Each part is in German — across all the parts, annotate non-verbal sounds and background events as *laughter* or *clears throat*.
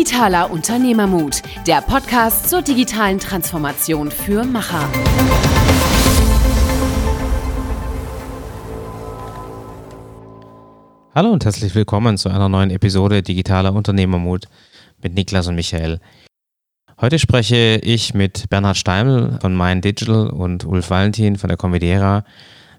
Digitaler Unternehmermut, der Podcast zur digitalen Transformation für Macher. Hallo und herzlich willkommen zu einer neuen Episode Digitaler Unternehmermut mit Niklas und Michael. Heute spreche ich mit Bernhard Steimel von Mind Digital und Ulf Valentin von der Convidera.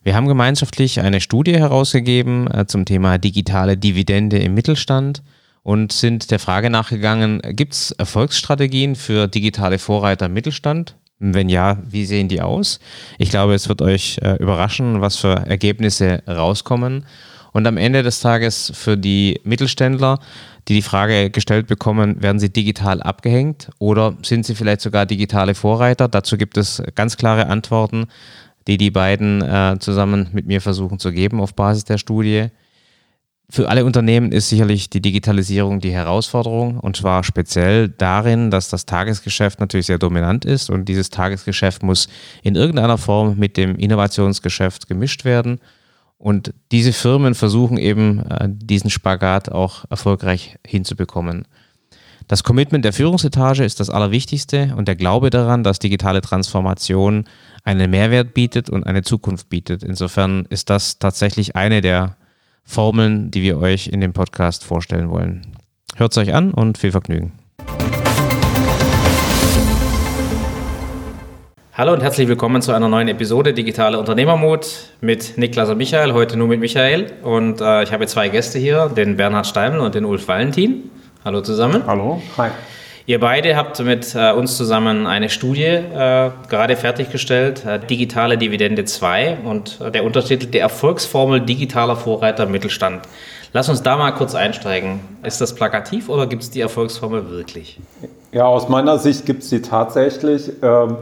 Wir haben gemeinschaftlich eine Studie herausgegeben äh, zum Thema digitale Dividende im Mittelstand und sind der Frage nachgegangen, gibt es Erfolgsstrategien für digitale Vorreiter im Mittelstand? Wenn ja, wie sehen die aus? Ich glaube, es wird euch äh, überraschen, was für Ergebnisse rauskommen. Und am Ende des Tages für die Mittelständler, die die Frage gestellt bekommen, werden sie digital abgehängt oder sind sie vielleicht sogar digitale Vorreiter? Dazu gibt es ganz klare Antworten, die die beiden äh, zusammen mit mir versuchen zu geben auf Basis der Studie. Für alle Unternehmen ist sicherlich die Digitalisierung die Herausforderung und zwar speziell darin, dass das Tagesgeschäft natürlich sehr dominant ist und dieses Tagesgeschäft muss in irgendeiner Form mit dem Innovationsgeschäft gemischt werden. Und diese Firmen versuchen eben äh, diesen Spagat auch erfolgreich hinzubekommen. Das Commitment der Führungsetage ist das Allerwichtigste und der Glaube daran, dass digitale Transformation einen Mehrwert bietet und eine Zukunft bietet. Insofern ist das tatsächlich eine der Formeln, die wir euch in dem Podcast vorstellen wollen. Hört es euch an und viel Vergnügen. Hallo und herzlich willkommen zu einer neuen Episode Digitale Unternehmermut mit Niklas und Michael. Heute nur mit Michael. Und äh, ich habe zwei Gäste hier, den Bernhard Steimel und den Ulf Valentin. Hallo zusammen. Hallo. Hi. Ihr beide habt mit äh, uns zusammen eine Studie äh, gerade fertiggestellt, äh, Digitale Dividende 2 und äh, der Untertitel Die Erfolgsformel digitaler Vorreiter Mittelstand. Lass uns da mal kurz einsteigen. Ist das plakativ oder gibt es die Erfolgsformel wirklich? Ja, aus meiner Sicht gibt es die tatsächlich. Ähm,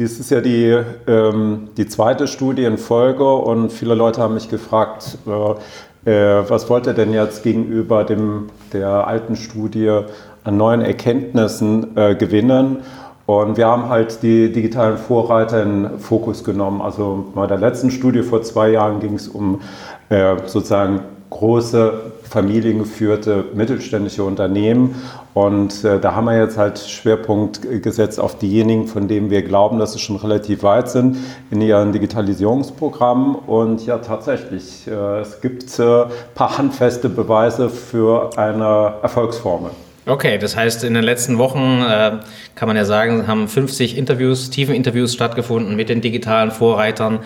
dies ist ja die, ähm, die zweite Studie in Folge und viele Leute haben mich gefragt, äh, äh, was wollt ihr denn jetzt gegenüber dem, der alten Studie an neuen Erkenntnissen äh, gewinnen. Und wir haben halt die digitalen Vorreiter in Fokus genommen. Also bei der letzten Studie vor zwei Jahren ging es um äh, sozusagen große familiengeführte mittelständische Unternehmen. Und äh, da haben wir jetzt halt Schwerpunkt gesetzt auf diejenigen, von denen wir glauben, dass sie schon relativ weit sind in ihren Digitalisierungsprogrammen. Und ja, tatsächlich, äh, es gibt ein äh, paar handfeste Beweise für eine Erfolgsformel. Okay, das heißt, in den letzten Wochen äh, kann man ja sagen, haben 50 Interviews, tiefen Interviews stattgefunden mit den digitalen Vorreitern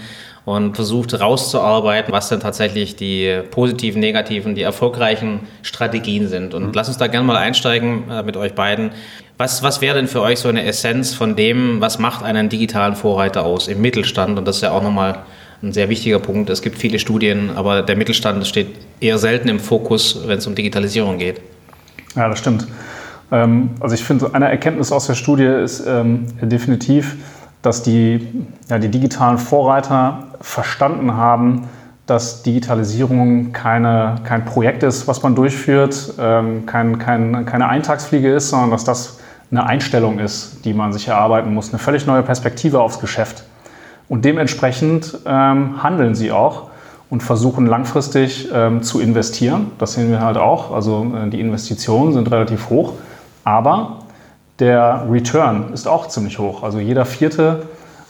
und versucht rauszuarbeiten, was denn tatsächlich die positiven, negativen, die erfolgreichen Strategien sind. Und mhm. lass uns da gerne mal einsteigen äh, mit euch beiden. Was, was wäre denn für euch so eine Essenz von dem, was macht einen digitalen Vorreiter aus im Mittelstand? Und das ist ja auch nochmal ein sehr wichtiger Punkt. Es gibt viele Studien, aber der Mittelstand steht eher selten im Fokus, wenn es um Digitalisierung geht. Ja, das stimmt. Ähm, also ich finde, eine Erkenntnis aus der Studie ist ähm, definitiv, dass die, ja, die digitalen Vorreiter verstanden haben, dass Digitalisierung keine, kein Projekt ist, was man durchführt, ähm, kein, kein, keine Eintagsfliege ist, sondern dass das eine Einstellung ist, die man sich erarbeiten muss, eine völlig neue Perspektive aufs Geschäft. Und dementsprechend ähm, handeln sie auch und versuchen langfristig ähm, zu investieren. Das sehen wir halt auch. Also äh, die Investitionen sind relativ hoch, aber der Return ist auch ziemlich hoch. Also jeder vierte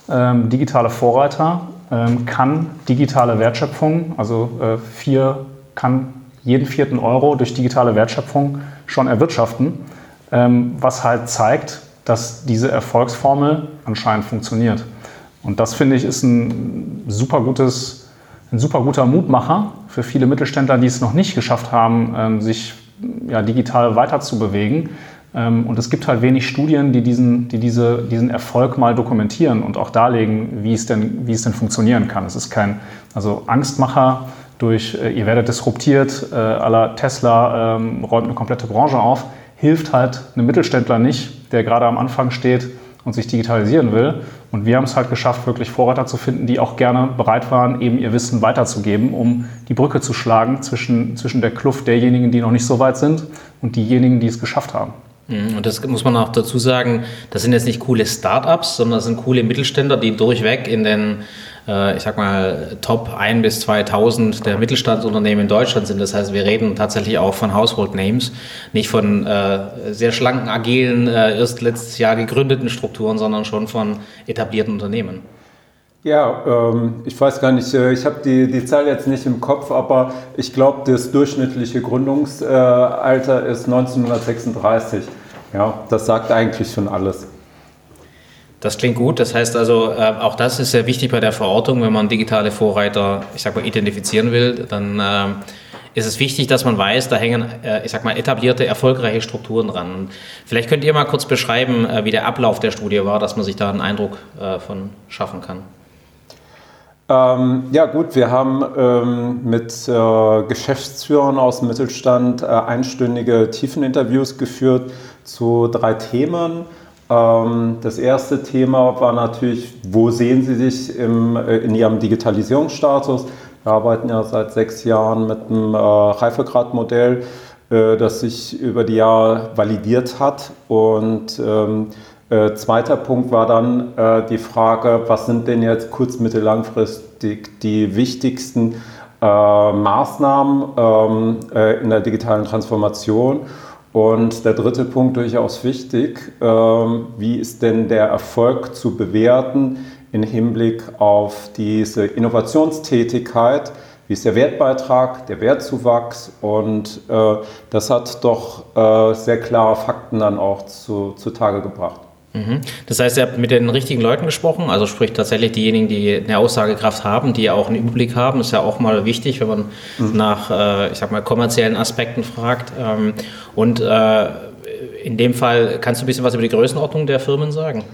ähm, digitale Vorreiter ähm, kann digitale Wertschöpfung, also äh, vier, kann jeden vierten Euro durch digitale Wertschöpfung schon erwirtschaften, ähm, was halt zeigt, dass diese Erfolgsformel anscheinend funktioniert. Und das finde ich ist ein super gutes ein super guter Mutmacher für viele Mittelständler, die es noch nicht geschafft haben, ähm, sich ja, digital weiterzubewegen. Ähm, und es gibt halt wenig Studien, die, diesen, die diese, diesen Erfolg mal dokumentieren und auch darlegen, wie es denn, wie es denn funktionieren kann. Es ist kein also Angstmacher durch, äh, ihr werdet disruptiert, äh, aller Tesla ähm, räumt eine komplette Branche auf, hilft halt einem Mittelständler nicht, der gerade am Anfang steht und sich digitalisieren will. Und wir haben es halt geschafft, wirklich Vorreiter zu finden, die auch gerne bereit waren, eben ihr Wissen weiterzugeben, um die Brücke zu schlagen zwischen, zwischen der Kluft derjenigen, die noch nicht so weit sind und diejenigen, die es geschafft haben. Mhm, und das muss man auch dazu sagen, das sind jetzt nicht coole Startups, sondern das sind coole Mittelständler, die durchweg in den ich sag mal, Top 1 bis 2000 der Mittelstandsunternehmen in Deutschland sind. Das heißt, wir reden tatsächlich auch von Household Names, nicht von äh, sehr schlanken, agilen, äh, erst letztes Jahr gegründeten Strukturen, sondern schon von etablierten Unternehmen. Ja, ähm, ich weiß gar nicht, äh, ich habe die, die Zahl jetzt nicht im Kopf, aber ich glaube, das durchschnittliche Gründungsalter ist 1936. Ja, das sagt eigentlich schon alles. Das klingt gut. Das heißt also, äh, auch das ist sehr wichtig bei der Verortung, wenn man digitale Vorreiter, ich sag mal, identifizieren will, dann äh, ist es wichtig, dass man weiß, da hängen, äh, ich sag mal, etablierte, erfolgreiche Strukturen dran. Vielleicht könnt ihr mal kurz beschreiben, äh, wie der Ablauf der Studie war, dass man sich da einen Eindruck äh, von schaffen kann. Ähm, ja gut, wir haben ähm, mit äh, Geschäftsführern aus dem Mittelstand äh, einstündige Tiefeninterviews geführt zu drei Themen. Ähm, das erste Thema war natürlich, wo sehen Sie sich im, äh, in Ihrem Digitalisierungsstatus? Wir arbeiten ja seit sechs Jahren mit einem äh, Reifegradmodell, äh, das sich über die Jahre validiert hat. Und ähm, äh, zweiter Punkt war dann äh, die Frage, was sind denn jetzt kurz-, mittel-, langfristig die wichtigsten äh, Maßnahmen ähm, in der digitalen Transformation? Und der dritte Punkt durchaus wichtig, ähm, wie ist denn der Erfolg zu bewerten im Hinblick auf diese Innovationstätigkeit? Wie ist der Wertbeitrag, der Wertzuwachs? Und äh, das hat doch äh, sehr klare Fakten dann auch zu, zutage gebracht. Mhm. Das heißt, ihr habt mit den richtigen Leuten gesprochen, also sprich tatsächlich diejenigen, die eine Aussagekraft haben, die auch einen Überblick haben, ist ja auch mal wichtig, wenn man mhm. nach, äh, ich sag mal, kommerziellen Aspekten fragt. Ähm, und äh, in dem Fall kannst du ein bisschen was über die Größenordnung der Firmen sagen?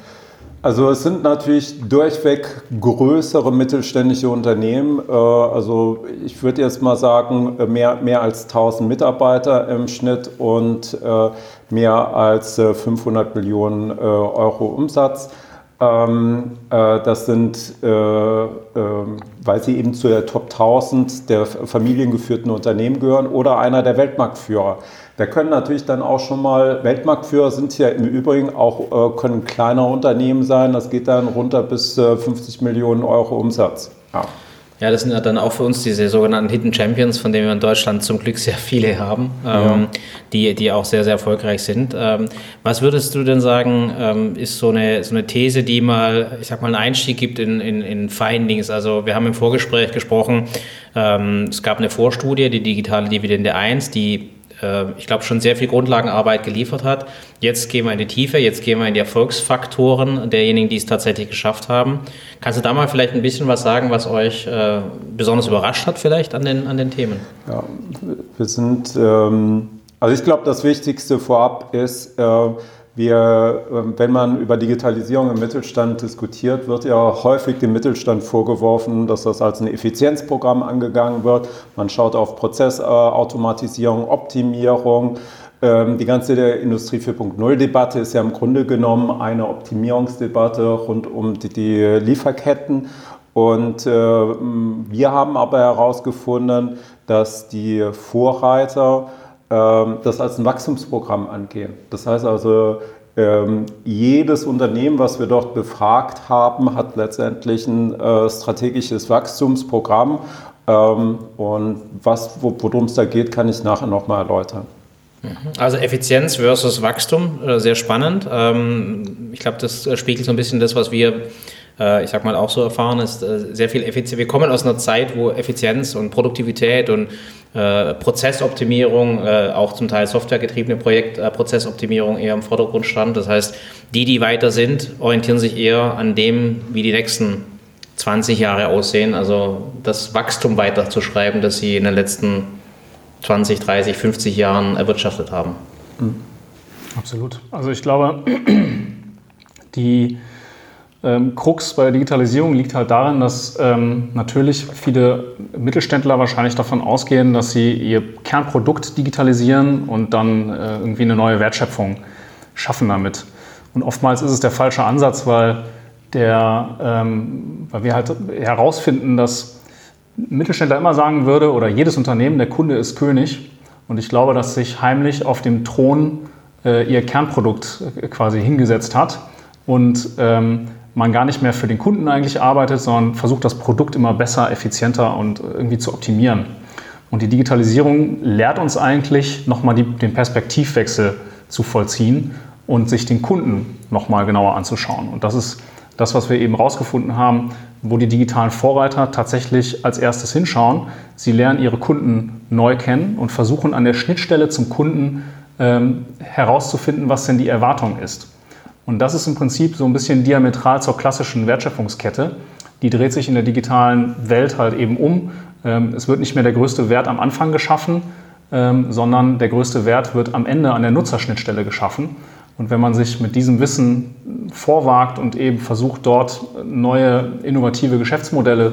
Also es sind natürlich durchweg größere mittelständische Unternehmen. Äh, also ich würde jetzt mal sagen, mehr, mehr als 1000 Mitarbeiter im Schnitt und äh, mehr als 500 Millionen äh, Euro Umsatz. Ähm, das sind, weil sie eben zu der Top 1000 der familiengeführten Unternehmen gehören oder einer der Weltmarktführer. Wir können natürlich dann auch schon mal, Weltmarktführer sind ja im Übrigen auch, können kleine Unternehmen sein, das geht dann runter bis 50 Millionen Euro Umsatz. Ja. Ja, das sind ja dann auch für uns diese sogenannten Hidden Champions, von denen wir in Deutschland zum Glück sehr viele haben, ja. ähm, die, die auch sehr, sehr erfolgreich sind. Ähm, was würdest du denn sagen, ähm, ist so eine, so eine These, die mal, ich sag mal, einen Einstieg gibt in, in, in Findings? Also wir haben im Vorgespräch gesprochen, ähm, es gab eine Vorstudie, die digitale Dividende 1, die äh, ich glaube, schon sehr viel Grundlagenarbeit geliefert hat. Jetzt gehen wir in die Tiefe, jetzt gehen wir in die Erfolgsfaktoren derjenigen, die es tatsächlich geschafft haben. Kannst du da mal vielleicht ein bisschen was sagen, was euch äh, besonders überrascht hat vielleicht an den, an den Themen? Ja, wir sind, ähm, also ich glaube, das Wichtigste vorab ist, äh, wir, ähm, wenn man über Digitalisierung im Mittelstand diskutiert, wird ja häufig dem Mittelstand vorgeworfen, dass das als ein Effizienzprogramm angegangen wird. Man schaut auf Prozessautomatisierung, Optimierung. Ähm, die ganze Industrie 4.0-Debatte ist ja im Grunde genommen eine Optimierungsdebatte rund um die Lieferketten. Und äh, wir haben aber herausgefunden, dass die Vorreiter das als ein Wachstumsprogramm angehen. Das heißt also, ähm, jedes Unternehmen, was wir dort befragt haben, hat letztendlich ein äh, strategisches Wachstumsprogramm. Ähm, und was, worum es da geht, kann ich nachher nochmal erläutern. Mhm. Also Effizienz versus Wachstum, äh, sehr spannend. Ich glaube, das äh, spiegelt so ein bisschen das, was wir ich sag mal, auch so erfahren ist, sehr viel Effizienz. Wir kommen aus einer Zeit, wo Effizienz und Produktivität und äh, Prozessoptimierung, äh, auch zum Teil softwaregetriebene Projektprozessoptimierung äh, eher im Vordergrund stand. Das heißt, die, die weiter sind, orientieren sich eher an dem, wie die nächsten 20 Jahre aussehen. Also das Wachstum weiterzuschreiben, das sie in den letzten 20, 30, 50 Jahren erwirtschaftet haben. Mhm. Absolut. Also ich glaube, *clears throat* die ähm, Krux bei der Digitalisierung liegt halt darin, dass ähm, natürlich viele Mittelständler wahrscheinlich davon ausgehen, dass sie ihr Kernprodukt digitalisieren und dann äh, irgendwie eine neue Wertschöpfung schaffen damit. Und oftmals ist es der falsche Ansatz, weil, der, ähm, weil wir halt herausfinden, dass Mittelständler immer sagen würde, oder jedes Unternehmen, der Kunde ist König. Und ich glaube, dass sich heimlich auf dem Thron äh, ihr Kernprodukt äh, quasi hingesetzt hat und ähm, man gar nicht mehr für den Kunden eigentlich arbeitet, sondern versucht das Produkt immer besser, effizienter und irgendwie zu optimieren. Und die Digitalisierung lehrt uns eigentlich nochmal den Perspektivwechsel zu vollziehen und sich den Kunden nochmal genauer anzuschauen. Und das ist das, was wir eben herausgefunden haben, wo die digitalen Vorreiter tatsächlich als erstes hinschauen. Sie lernen ihre Kunden neu kennen und versuchen an der Schnittstelle zum Kunden ähm, herauszufinden, was denn die Erwartung ist. Und das ist im Prinzip so ein bisschen diametral zur klassischen Wertschöpfungskette. Die dreht sich in der digitalen Welt halt eben um. Ähm, es wird nicht mehr der größte Wert am Anfang geschaffen, ähm, sondern der größte Wert wird am Ende an der Nutzerschnittstelle geschaffen. Und wenn man sich mit diesem Wissen vorwagt und eben versucht, dort neue innovative Geschäftsmodelle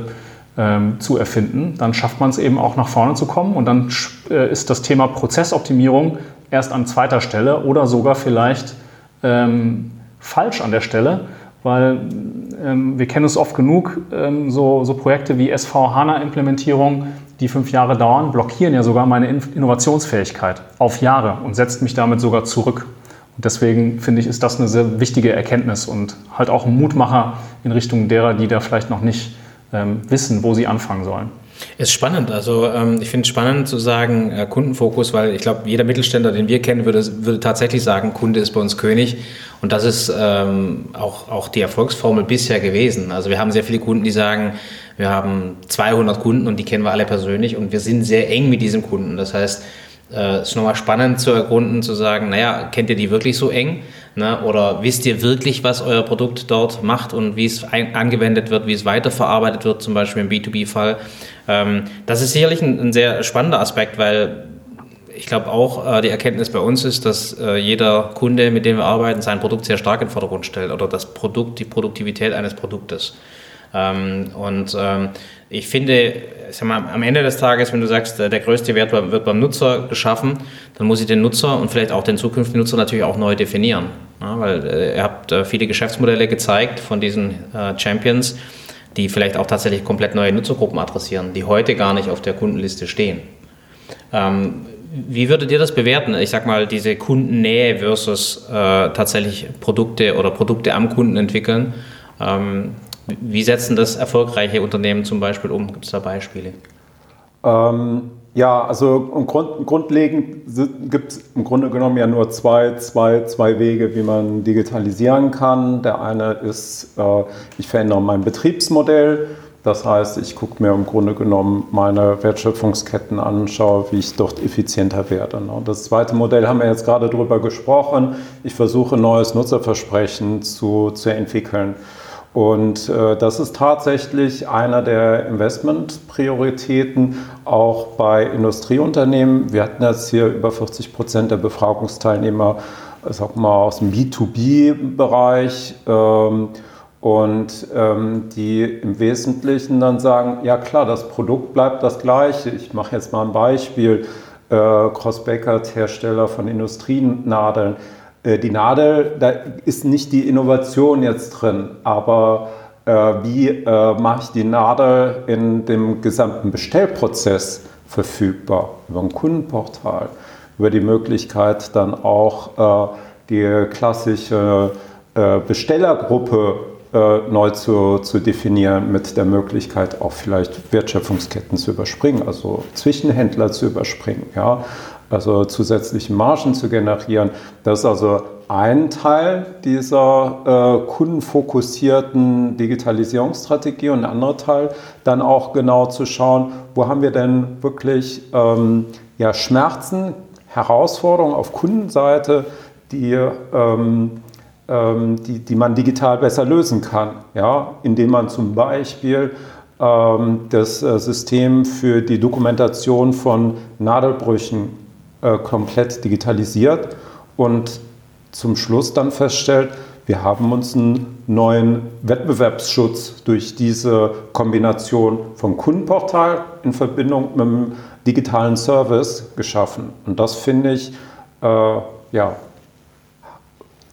ähm, zu erfinden, dann schafft man es eben auch nach vorne zu kommen. Und dann äh, ist das Thema Prozessoptimierung erst an zweiter Stelle oder sogar vielleicht ähm, falsch an der Stelle, weil ähm, wir kennen es oft genug, ähm, so, so, Projekte wie SV HANA-Implementierung, die fünf Jahre dauern, blockieren ja sogar meine Innovationsfähigkeit auf Jahre und setzt mich damit sogar zurück. Und deswegen finde ich, ist das eine sehr wichtige Erkenntnis und halt auch ein Mutmacher in Richtung derer, die da vielleicht noch nicht ähm, wissen, wo sie anfangen sollen. Ist spannend. Also ähm, ich finde es spannend zu sagen äh, Kundenfokus, weil ich glaube, jeder Mittelständler, den wir kennen, würde, würde tatsächlich sagen, Kunde ist bei uns König. Und das ist ähm, auch, auch die Erfolgsformel bisher gewesen. Also wir haben sehr viele Kunden, die sagen, wir haben 200 Kunden und die kennen wir alle persönlich und wir sind sehr eng mit diesem Kunden. Das heißt, äh, ist nochmal spannend zu ergründen, zu sagen, naja, kennt ihr die wirklich so eng? Ne? Oder wisst ihr wirklich, was euer Produkt dort macht und wie es angewendet wird, wie es weiterverarbeitet wird, zum Beispiel im B2B-Fall? Ähm, das ist sicherlich ein, ein, sehr spannender Aspekt, weil ich glaube auch, äh, die Erkenntnis bei uns ist, dass äh, jeder Kunde, mit dem wir arbeiten, sein Produkt sehr stark in den Vordergrund stellt oder das Produkt, die Produktivität eines Produktes. Ähm, und ähm, ich finde, sag mal, am Ende des Tages, wenn du sagst, äh, der größte Wert wird beim Nutzer geschaffen, dann muss ich den Nutzer und vielleicht auch den zukünftigen Nutzer natürlich auch neu definieren. Ja, weil äh, ihr habt äh, viele Geschäftsmodelle gezeigt von diesen äh, Champions, die vielleicht auch tatsächlich komplett neue Nutzergruppen adressieren, die heute gar nicht auf der Kundenliste stehen. Ähm, wie würdet ihr das bewerten? Ich sag mal, diese Kundennähe versus äh, tatsächlich Produkte oder Produkte am Kunden entwickeln. Ähm, wie setzen das erfolgreiche Unternehmen zum Beispiel um? Gibt es da Beispiele? Ähm, ja, also Grund, grundlegend gibt es im Grunde genommen ja nur zwei, zwei, zwei Wege, wie man digitalisieren kann. Der eine ist, äh, ich verändere mein Betriebsmodell. Das heißt, ich gucke mir im Grunde genommen meine Wertschöpfungsketten an, schaue, wie ich dort effizienter werde. Ne? Das zweite Modell haben wir jetzt gerade darüber gesprochen. Ich versuche, neues Nutzerversprechen zu, zu entwickeln. Und äh, das ist tatsächlich einer der Investmentprioritäten auch bei Industrieunternehmen. Wir hatten jetzt hier über 40 Prozent der Befragungsteilnehmer, sag mal, aus dem B2B-Bereich. Ähm, und ähm, die im Wesentlichen dann sagen, ja klar, das Produkt bleibt das gleiche. Ich mache jetzt mal ein Beispiel. Äh, Cross-Beckert, Hersteller von Industrienadeln die Nadel, da ist nicht die Innovation jetzt drin, aber äh, wie äh, mache ich die Nadel in dem gesamten Bestellprozess verfügbar? Über ein Kundenportal, über die Möglichkeit dann auch äh, die klassische äh, Bestellergruppe äh, neu zu, zu definieren, mit der Möglichkeit auch vielleicht Wertschöpfungsketten zu überspringen, also Zwischenhändler zu überspringen. Ja? Also zusätzliche Margen zu generieren. Das ist also ein Teil dieser äh, kundenfokussierten Digitalisierungsstrategie und ein anderer Teil dann auch genau zu schauen, wo haben wir denn wirklich ähm, ja, Schmerzen, Herausforderungen auf Kundenseite, die, ähm, ähm, die, die man digital besser lösen kann, ja? indem man zum Beispiel ähm, das äh, System für die Dokumentation von Nadelbrüchen äh, komplett digitalisiert und zum Schluss dann feststellt, wir haben uns einen neuen Wettbewerbsschutz durch diese Kombination vom Kundenportal in Verbindung mit einem digitalen Service geschaffen. Und das finde ich, äh, ja,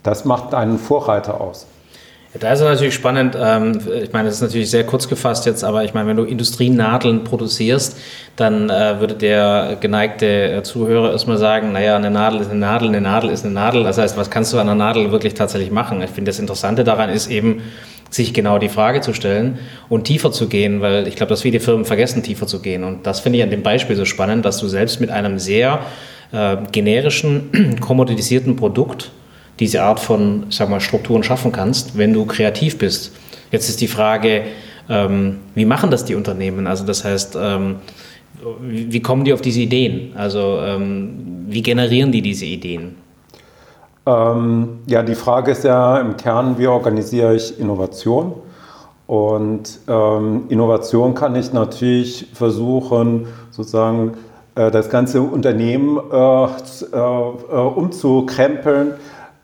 das macht einen Vorreiter aus. Da ist es natürlich spannend. Ähm, ich meine, das ist natürlich sehr kurz gefasst jetzt, aber ich meine, wenn du Industrienadeln produzierst, dann äh, würde der geneigte äh, Zuhörer erstmal sagen, naja, eine Nadel ist eine Nadel, eine Nadel ist eine Nadel. Das heißt, was kannst du an einer Nadel wirklich tatsächlich machen? Ich finde, das Interessante daran ist eben, sich genau die Frage zu stellen und tiefer zu gehen, weil ich glaube, dass viele Firmen vergessen, tiefer zu gehen. Und das finde ich an dem Beispiel so spannend, dass du selbst mit einem sehr äh, generischen, *clears throat* kommoditisierten Produkt diese Art von sag mal, Strukturen schaffen kannst, wenn du kreativ bist. Jetzt ist die Frage, ähm, wie machen das die Unternehmen? Also das heißt, ähm, wie, kommen die auf diese Ideen? Also ähm, wie generieren die diese Ideen? Ähm, ja, die Frage ist ja im Kern, wie organisiere ich Innovation? Und ähm, Innovation kann ich natürlich versuchen, sozusagen äh, das ganze Unternehmen äh, äh, äh umzukrempeln.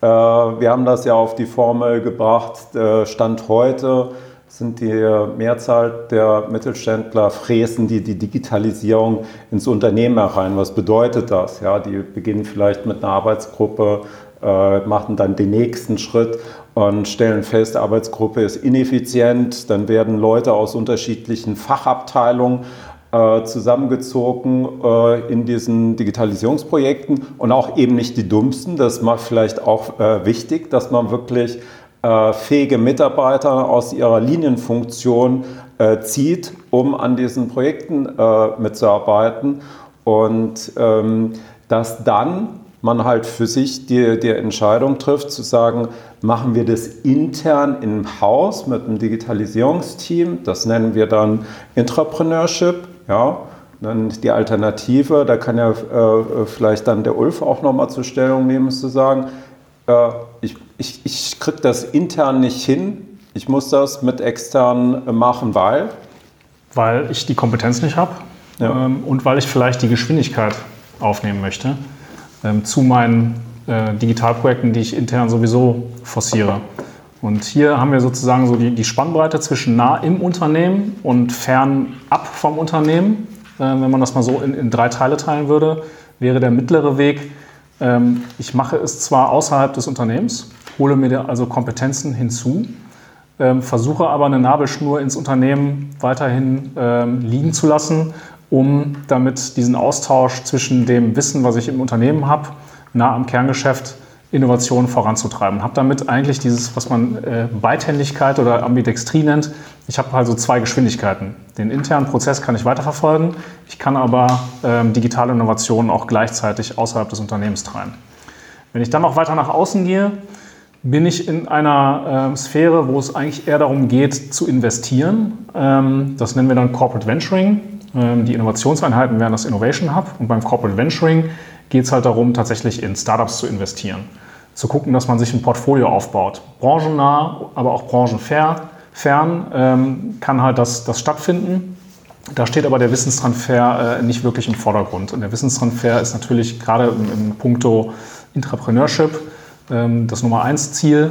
Äh, wir haben das ja auf die Formel gebracht, Stand heute sind die Mehrzahl der Mittelständler fräsen die, die Digitalisierung ins Unternehmen herein. Was bedeutet das? Ja, die beginnen vielleicht mit einer Arbeitsgruppe, äh, machen dann den nächsten Schritt und stellen fest, Arbeitsgruppe ist ineffizient. Dann werden Leute aus unterschiedlichen Fachabteilungen äh, zusammengezogen äh, in diesen Digitalisierungsprojekten. Und auch eben nicht die dummsten. Das ist vielleicht auch äh, wichtig, dass man wirklich äh, fähige Mitarbeiter aus ihrer Linienfunktion zieht, um an diesen Projekten mitzuarbeiten. Und ähm, dass dann man halt für sich die, die Entscheidung trifft, zu sagen, machen wir das intern im Haus mit einem Digitalisierungsteam, das nennen wir dann Intrapreneurship, ja, dann die Alternative, da kann ja äh, vielleicht dann der Ulf auch nochmal zur Stellung nehmen, ist zu sagen, äh, ich, ich, ich kriege das intern nicht hin, ich muss das mit extern machen, weil? Weil ich die Kompetenz nicht habe ja. ähm, und weil ich vielleicht die Geschwindigkeit aufnehmen möchte ähm, zu meinen äh, Digitalprojekten, die ich intern sowieso forciere. Und hier haben wir sozusagen so die, die Spannbreite zwischen nah im Unternehmen und fern ab vom Unternehmen. Äh, wenn man das mal so in, in drei Teile teilen würde, wäre der mittlere Weg, ähm, ich mache es zwar außerhalb des Unternehmens, hole mir also Kompetenzen hinzu, ähm, versuche aber eine Nabelschnur ins Unternehmen weiterhin ähm, liegen zu lassen, um damit diesen Austausch zwischen dem Wissen, was ich im Unternehmen habe, nah am Kerngeschäft Innovationen voranzutreiben. Habe damit eigentlich dieses, was man äh, Beidhändigkeit oder Ambidextrie nennt. Ich habe also zwei Geschwindigkeiten. Den internen Prozess kann ich weiterverfolgen, ich kann aber ähm, digitale Innovationen auch gleichzeitig außerhalb des Unternehmens treiben. Wenn ich dann noch weiter nach außen gehe, bin ich in einer äh, Sphäre, wo es eigentlich eher darum geht, zu investieren. Ähm, das nennen wir dann Corporate Venturing. Ähm, die Innovationseinheiten wären das Innovation Hub. Und beim Corporate Venturing geht es halt darum, tatsächlich in Startups zu investieren. Zu gucken, dass man sich ein Portfolio aufbaut. Branchennah, aber auch branchenfern ähm, kann halt das, das stattfinden. Da steht aber der Wissenstransfer äh, nicht wirklich im Vordergrund. Und der Wissenstransfer ist natürlich gerade im, im Punkto Intrapreneurship ähm, das Nummer eins Ziel.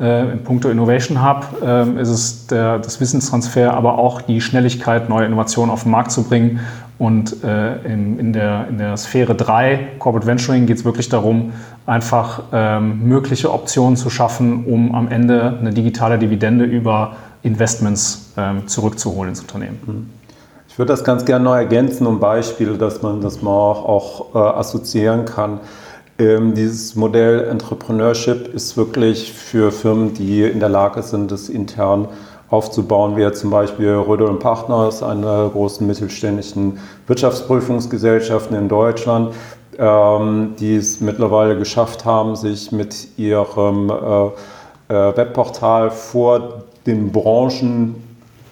Äh, Im Punkto Innovation Hub äh, ist es der, das Wissenstransfer, aber auch die Schnelligkeit, neue Innovationen auf den Markt zu bringen. Und äh, in, in, der, in der Sphäre 3, Corporate Venturing, geht es wirklich darum, einfach ähm, mögliche Optionen zu schaffen, um am Ende eine digitale Dividende über Investments ähm, zurückzuholen ins Unternehmen. Mhm. Ich würde das ganz gerne noch ergänzen um Beispiele, dass man das mal auch, auch äh, assoziieren kann. Ähm, dieses Modell Entrepreneurship ist wirklich für Firmen, die in der Lage sind, das intern aufzubauen, wie zum Beispiel Rödel und Partners, eine großen mittelständischen Wirtschaftsprüfungsgesellschaften in Deutschland, ähm, die es mittlerweile geschafft haben, sich mit ihrem äh, äh, Webportal vor den Branchen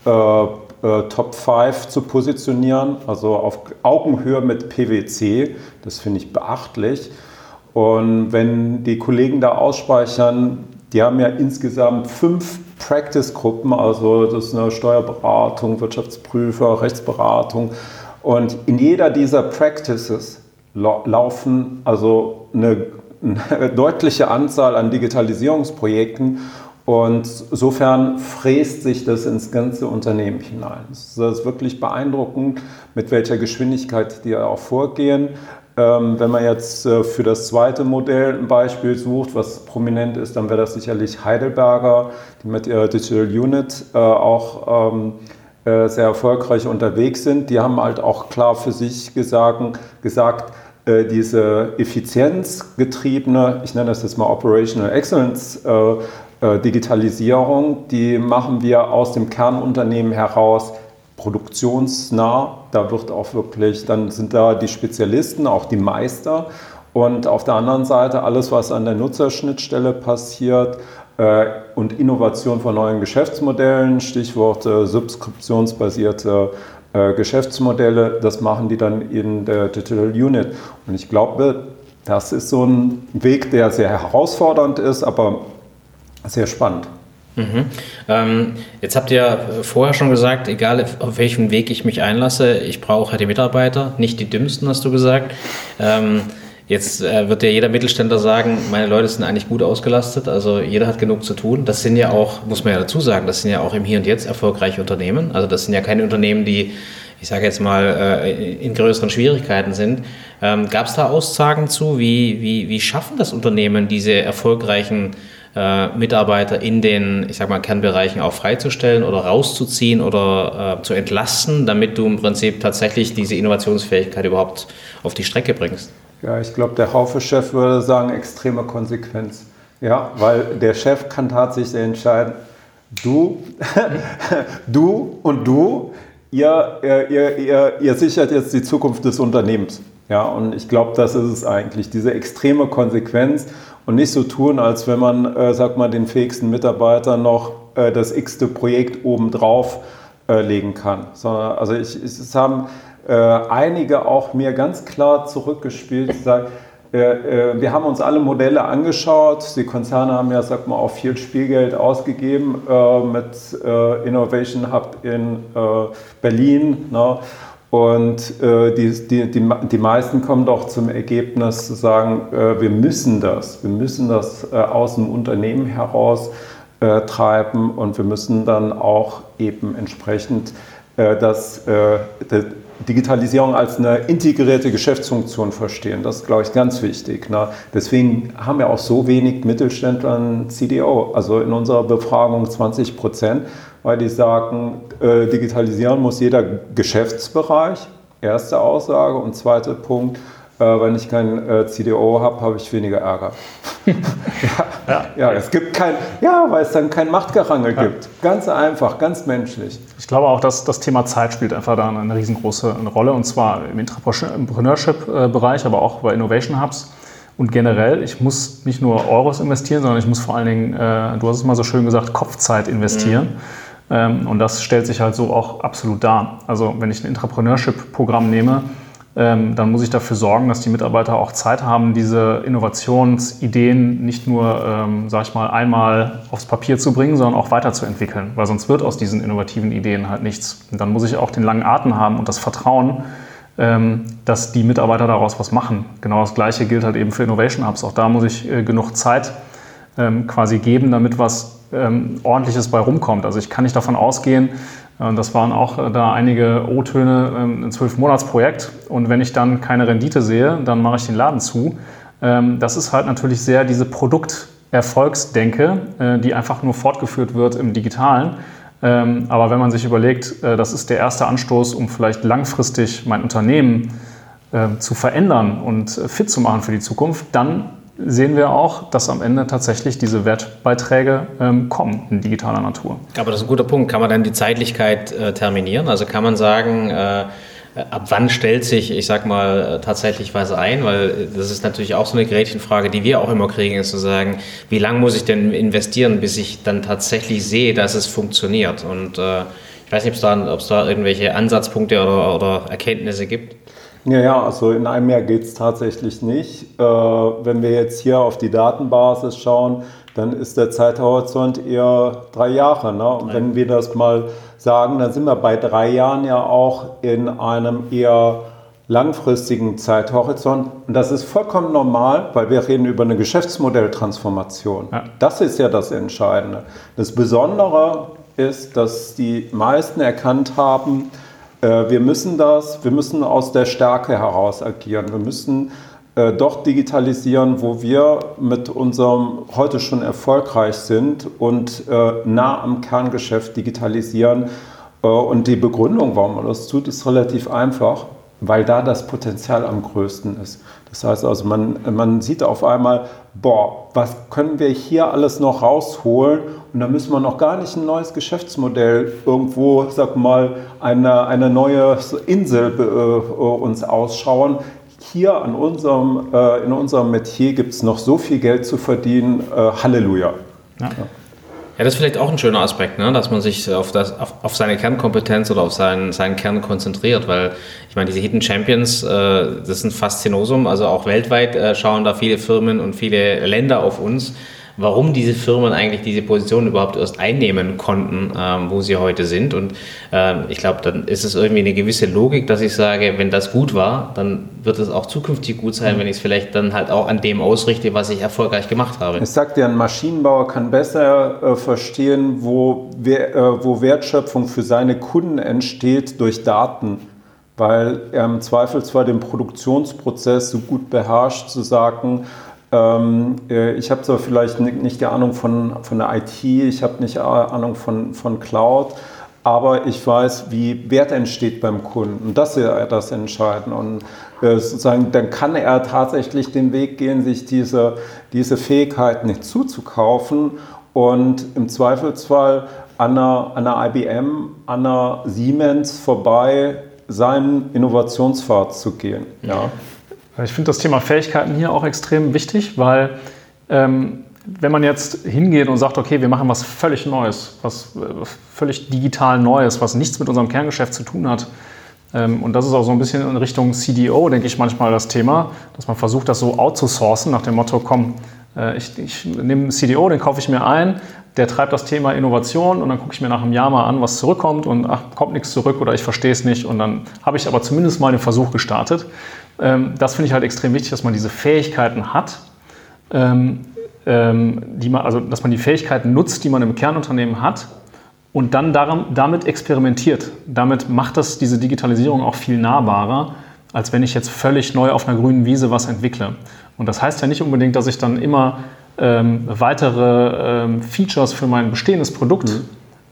äh, äh Top 5 zu positionieren, also auf Augenhöhe mit PwC. Das finde ich beachtlich. Und wenn die Kollegen da ausspeichern, die haben ja insgesamt fünf Practice-Gruppen, also das ist eine Steuerberatung, Wirtschaftsprüfer, Rechtsberatung. Und in jeder dieser Practices laufen also eine, eine deutliche Anzahl an Digitalisierungsprojekten. Und insofern fräst sich das ins ganze Unternehmen hinein. Es ist wirklich beeindruckend, mit welcher Geschwindigkeit die auch vorgehen. Ähm, wenn man jetzt äh, für das zweite Modell ein Beispiel sucht, was prominent ist, dann wäre das sicherlich Heidelberger, die mit ihrer Digital Unit äh, auch ähm, äh, sehr erfolgreich unterwegs sind. Die haben halt auch klar für sich gesagt, gesagt diese effizienzgetriebene, ich nenne das jetzt mal Operational Excellence Digitalisierung, die machen wir aus dem Kernunternehmen heraus produktionsnah. Da wird auch wirklich, dann sind da die Spezialisten, auch die Meister. Und auf der anderen Seite alles, was an der Nutzerschnittstelle passiert äh, und Innovation von neuen Geschäftsmodellen, Stichwort äh, subskriptionsbasierte äh, Geschäftsmodelle, das machen die dann in der Digital Unit. Und ich glaube, das ist so ein Weg, der sehr herausfordernd ist, aber sehr spannend. Mhm. Ähm, jetzt habt ihr vorher schon gesagt, egal auf welchen Weg ich mich einlasse, ich brauche die Mitarbeiter, nicht die dümmsten, hast du gesagt. Ähm, jetzt äh, wird ja jeder Mittelständler sagen, meine Leute sind eigentlich gut ausgelastet, also jeder hat genug zu tun. Das sind ja auch, muss man ja dazu sagen, das sind ja auch im Hier und Jetzt erfolgreiche Unternehmen. Also das sind ja keine Unternehmen, die, ich sage jetzt mal, äh, in größeren Schwierigkeiten sind. Ähm, Gab es da Aussagen zu, wie, wie, wie schaffen das Unternehmen diese erfolgreichen äh, Mitarbeiter in den, ich sag mal, Kernbereichen auch freizustellen oder rauszuziehen oder äh, zu entlasten, damit du im Prinzip tatsächlich diese Innovationsfähigkeit überhaupt auf die Strecke bringst? Ja, ich glaube, der Haufe-Chef würde sagen, extreme Konsequenz. Ja, weil der Chef kann tatsächlich entscheiden, du, *laughs* du und du, ihr, ihr, ihr, ihr sichert jetzt die Zukunft des Unternehmens. Ja, und ich glaube, das ist es eigentlich, diese extreme Konsequenz und nicht so tun, als wenn man, äh, sag mal, den fähigsten Mitarbeiter noch äh, das x-te Projekt obendrauf äh, legen kann. Sondern, also ich, es haben äh, einige auch mir ganz klar zurückgespielt, sagen, äh, äh, wir haben uns alle Modelle angeschaut. Die Konzerne haben ja, sag mal, auch viel Spielgeld ausgegeben mit Innovation Hub in Berlin. Ne? Und äh, die, die, die, die meisten kommen doch zum Ergebnis zu sagen, äh, wir müssen das, wir müssen das äh, aus dem Unternehmen heraus äh, treiben und wir müssen dann auch eben entsprechend äh, das, äh, Digitalisierung als eine integrierte Geschäftsfunktion verstehen. Das ist, glaube ich, ganz wichtig. Ne? Deswegen haben wir auch so wenig Mittelständler ein CDO. Also in unserer Befragung 20 Prozent, weil die sagen, äh, digitalisieren muss jeder Geschäftsbereich. Erste Aussage. Und zweiter Punkt, äh, wenn ich kein äh, CDO habe, habe ich weniger Ärger. ja, *laughs* ja. ja, es gibt kein, ja, weil es dann kein Machtgerangel ja. gibt. Ganz einfach, ganz menschlich. Ich glaube auch, dass das Thema Zeit spielt einfach da eine riesengroße Rolle und zwar im Entrepreneurship-Bereich, aber auch bei Innovation Hubs. Und generell, ich muss nicht nur Euros investieren, sondern ich muss vor allen Dingen, äh, du hast es mal so schön gesagt, Kopfzeit investieren. Mhm. Ähm, und das stellt sich halt so auch absolut dar. Also wenn ich ein Entrepreneurship-Programm nehme, ähm, dann muss ich dafür sorgen, dass die Mitarbeiter auch Zeit haben, diese Innovationsideen nicht nur, ähm, sag ich mal, einmal aufs Papier zu bringen, sondern auch weiterzuentwickeln, weil sonst wird aus diesen innovativen Ideen halt nichts. Und dann muss ich auch den langen Atem haben und das Vertrauen, ähm, dass die Mitarbeiter daraus was machen. Genau das Gleiche gilt halt eben für Innovation Hubs. Auch da muss ich äh, genug Zeit ähm, quasi geben, damit was ähm, Ordentliches bei rumkommt. Also ich kann nicht davon ausgehen, das waren auch äh, da einige O-Töne, ähm, ein Zwölf-Monats-Projekt. Und wenn ich dann keine Rendite sehe, dann mache ich den Laden zu. Ähm, das ist halt natürlich sehr diese Produkterfolgsdenke, äh, die einfach nur fortgeführt wird im Digitalen. Ähm, aber wenn man sich überlegt, äh, das ist der erste Anstoß, um vielleicht langfristig mein Unternehmen zu verändern und fit zu machen für die Zukunft, dann sehen wir auch, dass am Ende tatsächlich diese Wertbeiträge ähm, kommen in digitaler Natur. Aber das ist ein guter Punkt. Kann man dann die Zeitlichkeit äh, terminieren? Also kann man sagen, äh, ab wann stellt sich, ich sag mal, äh, tatsächlich was ein? Weil das ist natürlich auch so eine Gretchenfrage, die wir auch immer kriegen, ist zu sagen, wie lange muss ich denn investieren, bis ich dann tatsächlich sehe, dass es funktioniert? Und äh, ich weiß nicht, ob es da, da irgendwelche Ansatzpunkte oder, oder Erkenntnisse gibt. Ja, ja, also in einem Jahr geht es tatsächlich nicht. Äh, wenn wir jetzt hier auf die Datenbasis schauen, dann ist der Zeithorizont eher drei Jahre. Ne? Und wenn wir das mal sagen, dann sind wir bei drei Jahren ja auch in einem eher langfristigen Zeithorizont. Und das ist vollkommen normal, weil wir reden über eine Geschäftsmodelltransformation. Ja. Das ist ja das Entscheidende. Das Besondere ist, dass die meisten erkannt haben, wir müssen das, wir müssen aus der Stärke heraus agieren. Wir müssen äh, dort digitalisieren, wo wir mit unserem heute schon erfolgreich sind und äh, nah am Kerngeschäft digitalisieren. und die Begründung, warum man das tut, ist relativ einfach. weil da das Potenzial am größten ist. Das heißt also, man, man sieht auf einmal, boah, was können wir hier alles noch rausholen? Und da müssen wir noch gar nicht ein neues Geschäftsmodell irgendwo, sag mal, eine, eine neue Insel äh, uns ausschauen. Hier an unserem, äh, in unserem Metier gibt es noch so viel Geld zu verdienen. Äh, Halleluja. Ja. Ja. Ja, das ist vielleicht auch ein schöner Aspekt, ne? dass man sich auf, das, auf, auf seine Kernkompetenz oder auf seinen, seinen Kern konzentriert, weil ich meine, diese Hidden Champions, äh, das ist ein Faszinosum, also auch weltweit äh, schauen da viele Firmen und viele Länder auf uns warum diese Firmen eigentlich diese Position überhaupt erst einnehmen konnten, ähm, wo sie heute sind. Und ähm, ich glaube, dann ist es irgendwie eine gewisse Logik, dass ich sage, wenn das gut war, dann wird es auch zukünftig gut sein, wenn ich es vielleicht dann halt auch an dem ausrichte, was ich erfolgreich gemacht habe. Ich sag dir, ein Maschinenbauer kann besser äh, verstehen, wo, wer, äh, wo Wertschöpfung für seine Kunden entsteht durch Daten weil er im Zweifel zwar den Produktionsprozess so gut beherrscht, zu sagen, ähm, äh, ich habe zwar vielleicht nicht die Ahnung von, von der IT, ich habe nicht Ahnung von, von Cloud, aber ich weiß, wie Wert entsteht beim Kunden. Und das ist ja das Entscheidende. Und äh, sozusagen, dann kann er tatsächlich den Weg gehen, sich diese, diese Fähigkeiten nicht zuzukaufen und im Zweifelsfall an einer, an einer IBM, an einer Siemens vorbei seinen Innovationspfad zu gehen. Ja. Ich finde das Thema Fähigkeiten hier auch extrem wichtig, weil ähm, wenn man jetzt hingeht und sagt, okay, wir machen was völlig Neues, was äh, völlig digital Neues, was nichts mit unserem Kerngeschäft zu tun hat, ähm, und das ist auch so ein bisschen in Richtung CDO, denke ich manchmal das Thema, dass man versucht, das so outzusourcen, nach dem Motto, komm, äh, ich, ich nehme einen CDO, den kaufe ich mir ein, der treibt das Thema Innovation und dann gucke ich mir nach einem Jahr mal an, was zurückkommt und ach, kommt nichts zurück oder ich verstehe es nicht und dann habe ich aber zumindest mal den Versuch gestartet. Ähm, das finde ich halt extrem wichtig, dass man diese Fähigkeiten hat, ähm, ähm, die man, also dass man die Fähigkeiten nutzt, die man im Kernunternehmen hat und dann darum, damit experimentiert. Damit macht das diese Digitalisierung auch viel nahbarer, als wenn ich jetzt völlig neu auf einer grünen Wiese was entwickle. Und das heißt ja nicht unbedingt, dass ich dann immer ähm, weitere ähm, Features für mein bestehendes Produkt mhm.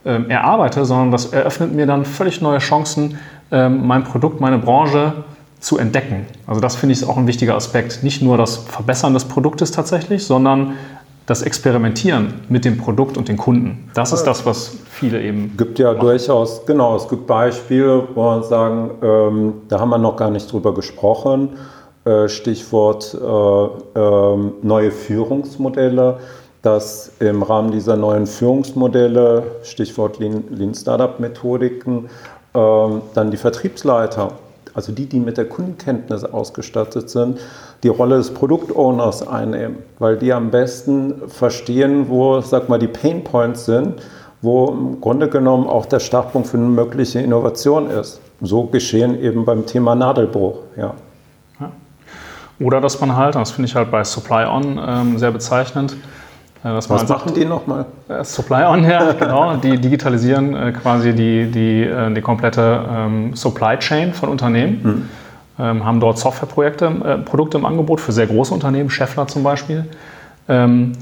ähm, erarbeite, sondern das eröffnet mir dann völlig neue Chancen, mein Produkt, meine Branche zu entdecken. Also das finde ich auch ein wichtiger Aspekt. Nicht nur das Verbessern des Produktes tatsächlich, sondern das Experimentieren mit dem Produkt und den Kunden. Das ist das, was viele eben. Es gibt ja machen. durchaus, genau, es gibt Beispiele, wo man sagen, ähm, da haben wir noch gar nicht drüber gesprochen. Äh, Stichwort äh, äh, neue Führungsmodelle, dass im Rahmen dieser neuen Führungsmodelle, Stichwort Lean, Lean Startup Methodiken, ähm, dann die Vertriebsleiter also die, die mit der Kundenkenntnis ausgestattet sind, die Rolle des Produktowners einnehmen, weil die am besten verstehen, wo, sag mal, die Pain Points sind, wo im Grunde genommen auch der Startpunkt für eine mögliche Innovation ist. So geschehen eben beim Thema Nadelbruch, ja. Oder dass man halt, das finde ich halt bei Supply On ähm, sehr bezeichnend, was machen sagt, die nochmal? Äh, Supply On, ja, *laughs* genau. Die digitalisieren äh, quasi die, die, äh, die komplette ähm, Supply Chain von Unternehmen. Hm. Ähm, haben dort Softwareprojekte, äh, Produkte im Angebot für sehr große Unternehmen, Scheffler zum Beispiel. Ähm,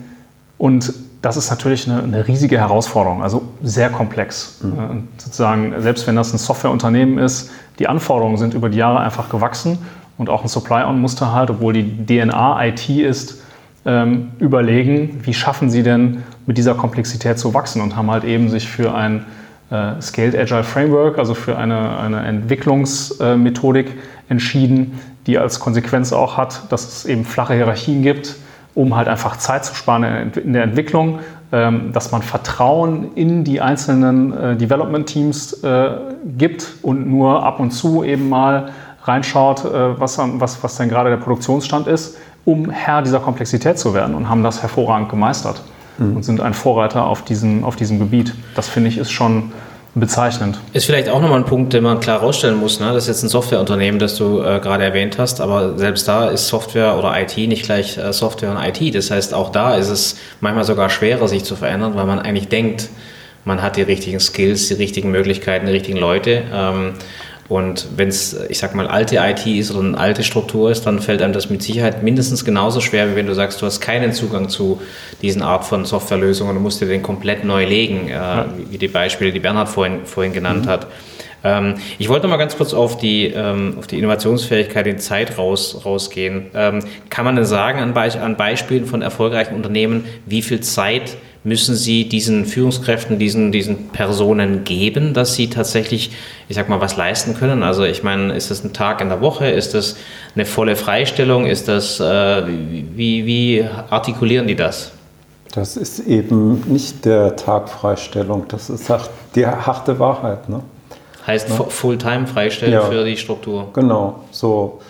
und das ist natürlich eine, eine, riesige Herausforderung, also sehr komplex. Mhm. sozusagen, selbst wenn das ein Softwareunternehmen ist, die Anforderungen sind über die Jahre einfach gewachsen und auch ein Supply-On musste halt, obwohl die DNA IT ist, ähm, überlegen, wie schaffen sie denn mit dieser Komplexität zu wachsen und haben halt eben sich für ein äh, Scaled Agile Framework, also für eine, eine Entwicklungsmethodik entschieden, die als Konsequenz auch hat, dass es eben flache Hierarchien gibt, um halt einfach Zeit zu sparen in der Entwicklung, ähm, dass man Vertrauen in die einzelnen äh, Development Teams äh, gibt und nur ab und zu eben mal reinschaut, äh, was, was, was denn gerade der Produktionsstand ist um Herr dieser Komplexität zu werden und haben das hervorragend gemeistert mhm. und sind ein Vorreiter auf diesem, auf diesem Gebiet. Das finde ich ist schon bezeichnend. Ist vielleicht auch nochmal ein Punkt, den man klar herausstellen muss. Ne? Das ist jetzt ein Softwareunternehmen, das du äh, gerade erwähnt hast, aber selbst da ist Software oder IT nicht gleich äh, Software und IT. Das heißt, auch da ist es manchmal sogar schwerer, sich zu verändern, weil man eigentlich denkt, man hat die richtigen Skills, die richtigen Möglichkeiten, die richtigen Leute. Ähm, und wenn es, ich sag mal, alte IT ist oder eine alte Struktur ist, dann fällt einem das mit Sicherheit mindestens genauso schwer, wie wenn du sagst, du hast keinen Zugang zu diesen Art von Softwarelösungen und musst dir den komplett neu legen, äh, ja. wie die Beispiele, die Bernhard vorhin, vorhin genannt mhm. hat. Ähm, ich wollte mal ganz kurz auf die, ähm, auf die Innovationsfähigkeit in Zeit raus, rausgehen. Ähm, kann man denn sagen an, Be an Beispielen von erfolgreichen Unternehmen, wie viel Zeit müssen Sie diesen Führungskräften, diesen, diesen Personen geben, dass sie tatsächlich, ich sag mal, was leisten können? Also ich meine, ist das ein Tag in der Woche? Ist das eine volle Freistellung? Ist das, äh, wie, wie artikulieren die das? Das ist eben nicht der Tag Freistellung, das ist die harte Wahrheit. Ne? Heißt ne? Fulltime freistellen ja, für die Struktur. Genau, so.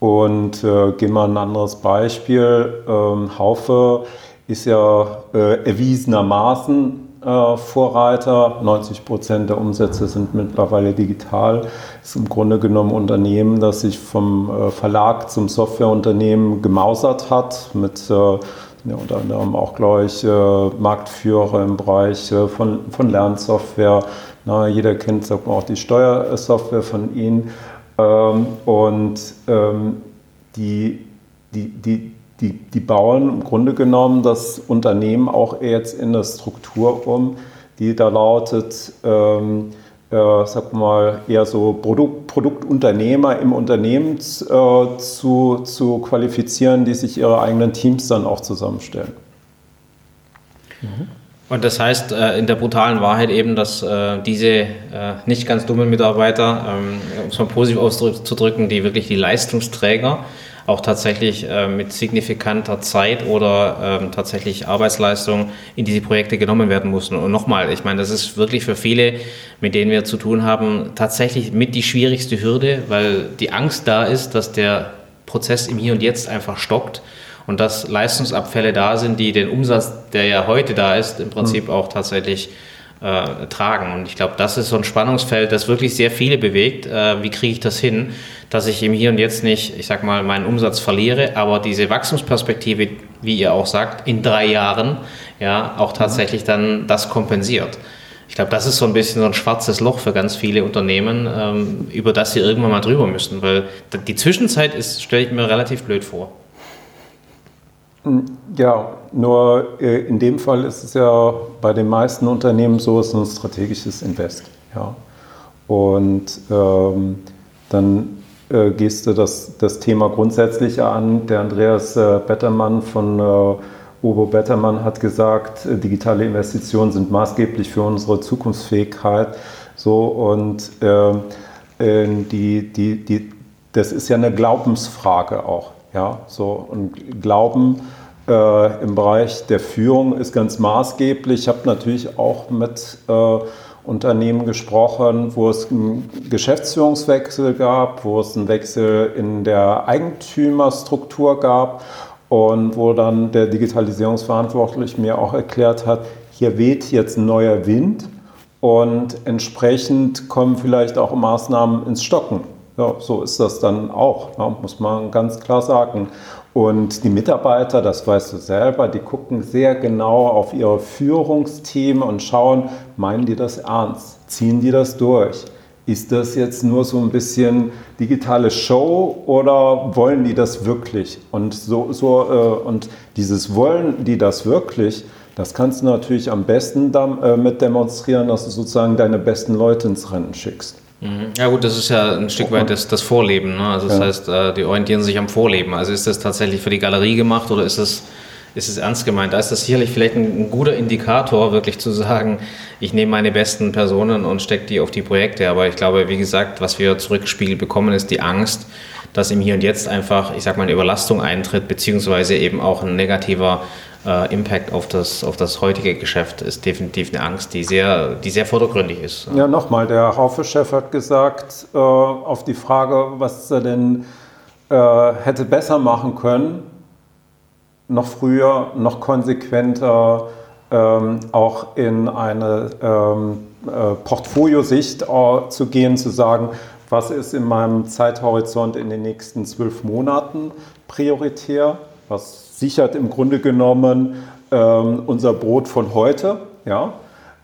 Und äh, gehen wir ein anderes Beispiel. Ähm, Haufe ist ja äh, erwiesenermaßen äh, Vorreiter. 90 Prozent der Umsätze sind mittlerweile digital. Ist im Grunde genommen ein Unternehmen, das sich vom äh, Verlag zum Softwareunternehmen gemausert hat mit äh, ja, unter anderem auch, glaube ich, äh, Marktführer im Bereich äh, von, von Lernsoftware. Na, jeder kennt sag mal, auch die Steuersoftware von ihnen. Ähm, und ähm, die, die, die, die, die bauen im Grunde genommen das Unternehmen auch jetzt in eine Struktur um, die da lautet, ähm, äh, sag mal, eher so Produkt, Produktunternehmer im Unternehmen äh, zu, zu qualifizieren, die sich ihre eigenen Teams dann auch zusammenstellen. Mhm. Und das heißt äh, in der brutalen Wahrheit eben, dass äh, diese äh, nicht ganz dummen Mitarbeiter, ähm, um es mal positiv auszudrücken, die wirklich die Leistungsträger auch tatsächlich äh, mit signifikanter Zeit oder ähm, tatsächlich Arbeitsleistung in diese Projekte genommen werden mussten. Und nochmal, ich meine, das ist wirklich für viele, mit denen wir zu tun haben, tatsächlich mit die schwierigste Hürde, weil die Angst da ist, dass der Prozess im Hier und Jetzt einfach stockt und dass Leistungsabfälle da sind, die den Umsatz, der ja heute da ist, im Prinzip mhm. auch tatsächlich äh, tragen. Und ich glaube, das ist so ein Spannungsfeld, das wirklich sehr viele bewegt. Äh, wie kriege ich das hin, dass ich im Hier und Jetzt nicht, ich sag mal, meinen Umsatz verliere, aber diese Wachstumsperspektive, wie ihr auch sagt, in drei Jahren, ja, auch tatsächlich dann das kompensiert. Ich glaube, das ist so ein bisschen so ein schwarzes Loch für ganz viele Unternehmen, ähm, über das sie irgendwann mal drüber müssen, weil die Zwischenzeit ist, stelle ich mir relativ blöd vor. Ja, nur äh, in dem Fall ist es ja bei den meisten Unternehmen so, es ist ein strategisches Invest. Ja. Und ähm, dann äh, gehst du das, das Thema grundsätzlich an. Der Andreas äh, Bettermann von äh, Uwe Bettermann hat gesagt, äh, digitale Investitionen sind maßgeblich für unsere Zukunftsfähigkeit. So, und ähm, äh, die, die, die, das ist ja eine Glaubensfrage auch. Ja, so, und Glauben äh, im Bereich der Führung ist ganz maßgeblich. Ich habe natürlich auch mit äh, Unternehmen gesprochen, wo es einen Geschäftsführungswechsel gab, wo es einen Wechsel in der Eigentümerstruktur gab und wo dann der Digitalisierungsverantwortliche mir auch erklärt hat, hier weht jetzt ein neuer Wind und entsprechend kommen vielleicht auch Maßnahmen ins Stocken. Ja, so ist das dann auch, ja, muss man ganz klar sagen. Und die Mitarbeiter, das weißt du selber, die gucken sehr genau auf ihre Führungsteam und schauen, meinen die das ernst? Ziehen die das durch? Ist das jetzt nur so ein bisschen digitale Show oder wollen die das wirklich? Und, so, so, äh, und dieses Wollen die das wirklich, das kannst du natürlich am besten damit äh, demonstrieren, dass du sozusagen deine besten Leute ins Rennen schickst. Mhm. Ja gut, das ist ja ein Stück weit das, das Vorleben. Ne? Also das ja. heißt, äh, die orientieren sich am Vorleben. Also ist das tatsächlich für die Galerie gemacht oder ist es, ist es ernst gemeint? Da ist das sicherlich vielleicht ein, ein guter Indikator, wirklich zu sagen, ich nehme meine besten Personen und stecke die auf die Projekte. Aber ich glaube, wie gesagt, was wir zurückgespiegelt bekommen, ist die Angst, dass im Hier und Jetzt einfach, ich sag mal, eine Überlastung eintritt, beziehungsweise eben auch ein negativer äh, Impact auf das, auf das heutige Geschäft ist definitiv eine Angst, die sehr, die sehr vordergründig ist. Ja, nochmal, der Haufe-Chef hat gesagt, äh, auf die Frage, was er denn äh, hätte besser machen können, noch früher, noch konsequenter, ähm, auch in eine ähm, äh, Portfoliosicht äh, zu gehen, zu sagen, was ist in meinem Zeithorizont in den nächsten zwölf Monaten prioritär, was sichert im Grunde genommen ähm, unser Brot von heute, ja,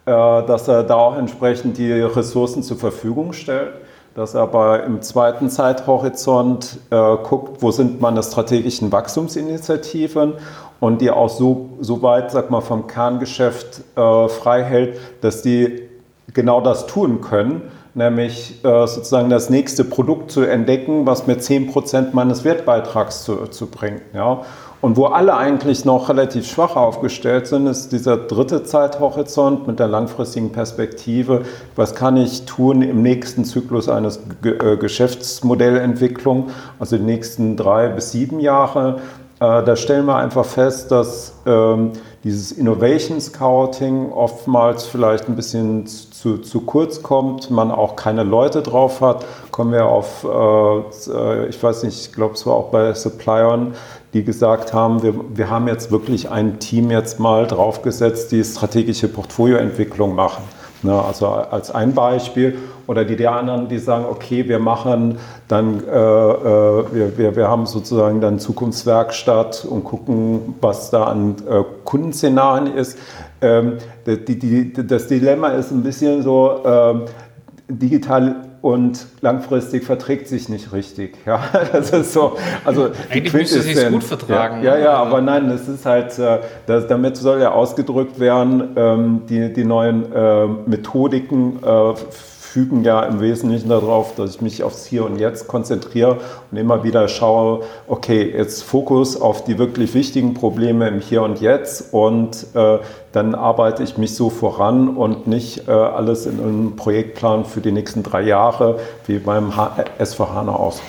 äh, dass er da auch entsprechend die Ressourcen zur Verfügung stellt, dass er aber im zweiten Zeithorizont äh, guckt, wo sind meine strategischen Wachstumsinitiativen und die auch so, so weit, sag mal, vom Kerngeschäft äh, frei hält, dass die genau das tun können, nämlich äh, sozusagen das nächste Produkt zu entdecken, was mir 10% meines Wertbeitrags zu, zu bringen. Ja? Und wo alle eigentlich noch relativ schwach aufgestellt sind, ist dieser dritte Zeithorizont mit der langfristigen Perspektive. Was kann ich tun im nächsten Zyklus eines äh, Geschäftsmodellentwicklung, also die nächsten drei bis sieben Jahre? Äh, da stellen wir einfach fest, dass ähm, dieses Innovation Scouting oftmals vielleicht ein bisschen zu, zu kurz kommt, man auch keine Leute drauf hat. Kommen wir auf, äh, ich weiß nicht, ich glaube, es war auch bei Suppliern, die gesagt haben, wir, wir haben jetzt wirklich ein Team jetzt mal draufgesetzt, die strategische Portfolioentwicklung machen. Ne, also als ein Beispiel. Oder die der anderen, die sagen, okay, wir machen dann, äh, äh, wir, wir, wir haben sozusagen dann Zukunftswerkstatt und gucken, was da an äh, Kundenszenarien ist. Ähm, die, die, das Dilemma ist ein bisschen so, ähm, digital und langfristig verträgt sich nicht richtig. *laughs* Ja, das ist so. Also Eigentlich müsste es sich gut vertragen. Ja, ja, ja, aber nein, das ist halt, äh, das, damit soll ja ausgedrückt werden, ähm, die, die neuen äh, Methodiken äh, fügen ja im Wesentlichen darauf, dass ich mich aufs Hier und Jetzt konzentriere und immer wieder schaue, okay, jetzt Fokus auf die wirklich wichtigen Probleme im Hier und Jetzt und äh, dann arbeite ich mich so voran und nicht äh, alles in einem Projektplan für die nächsten drei Jahre wie beim S4HANA aus,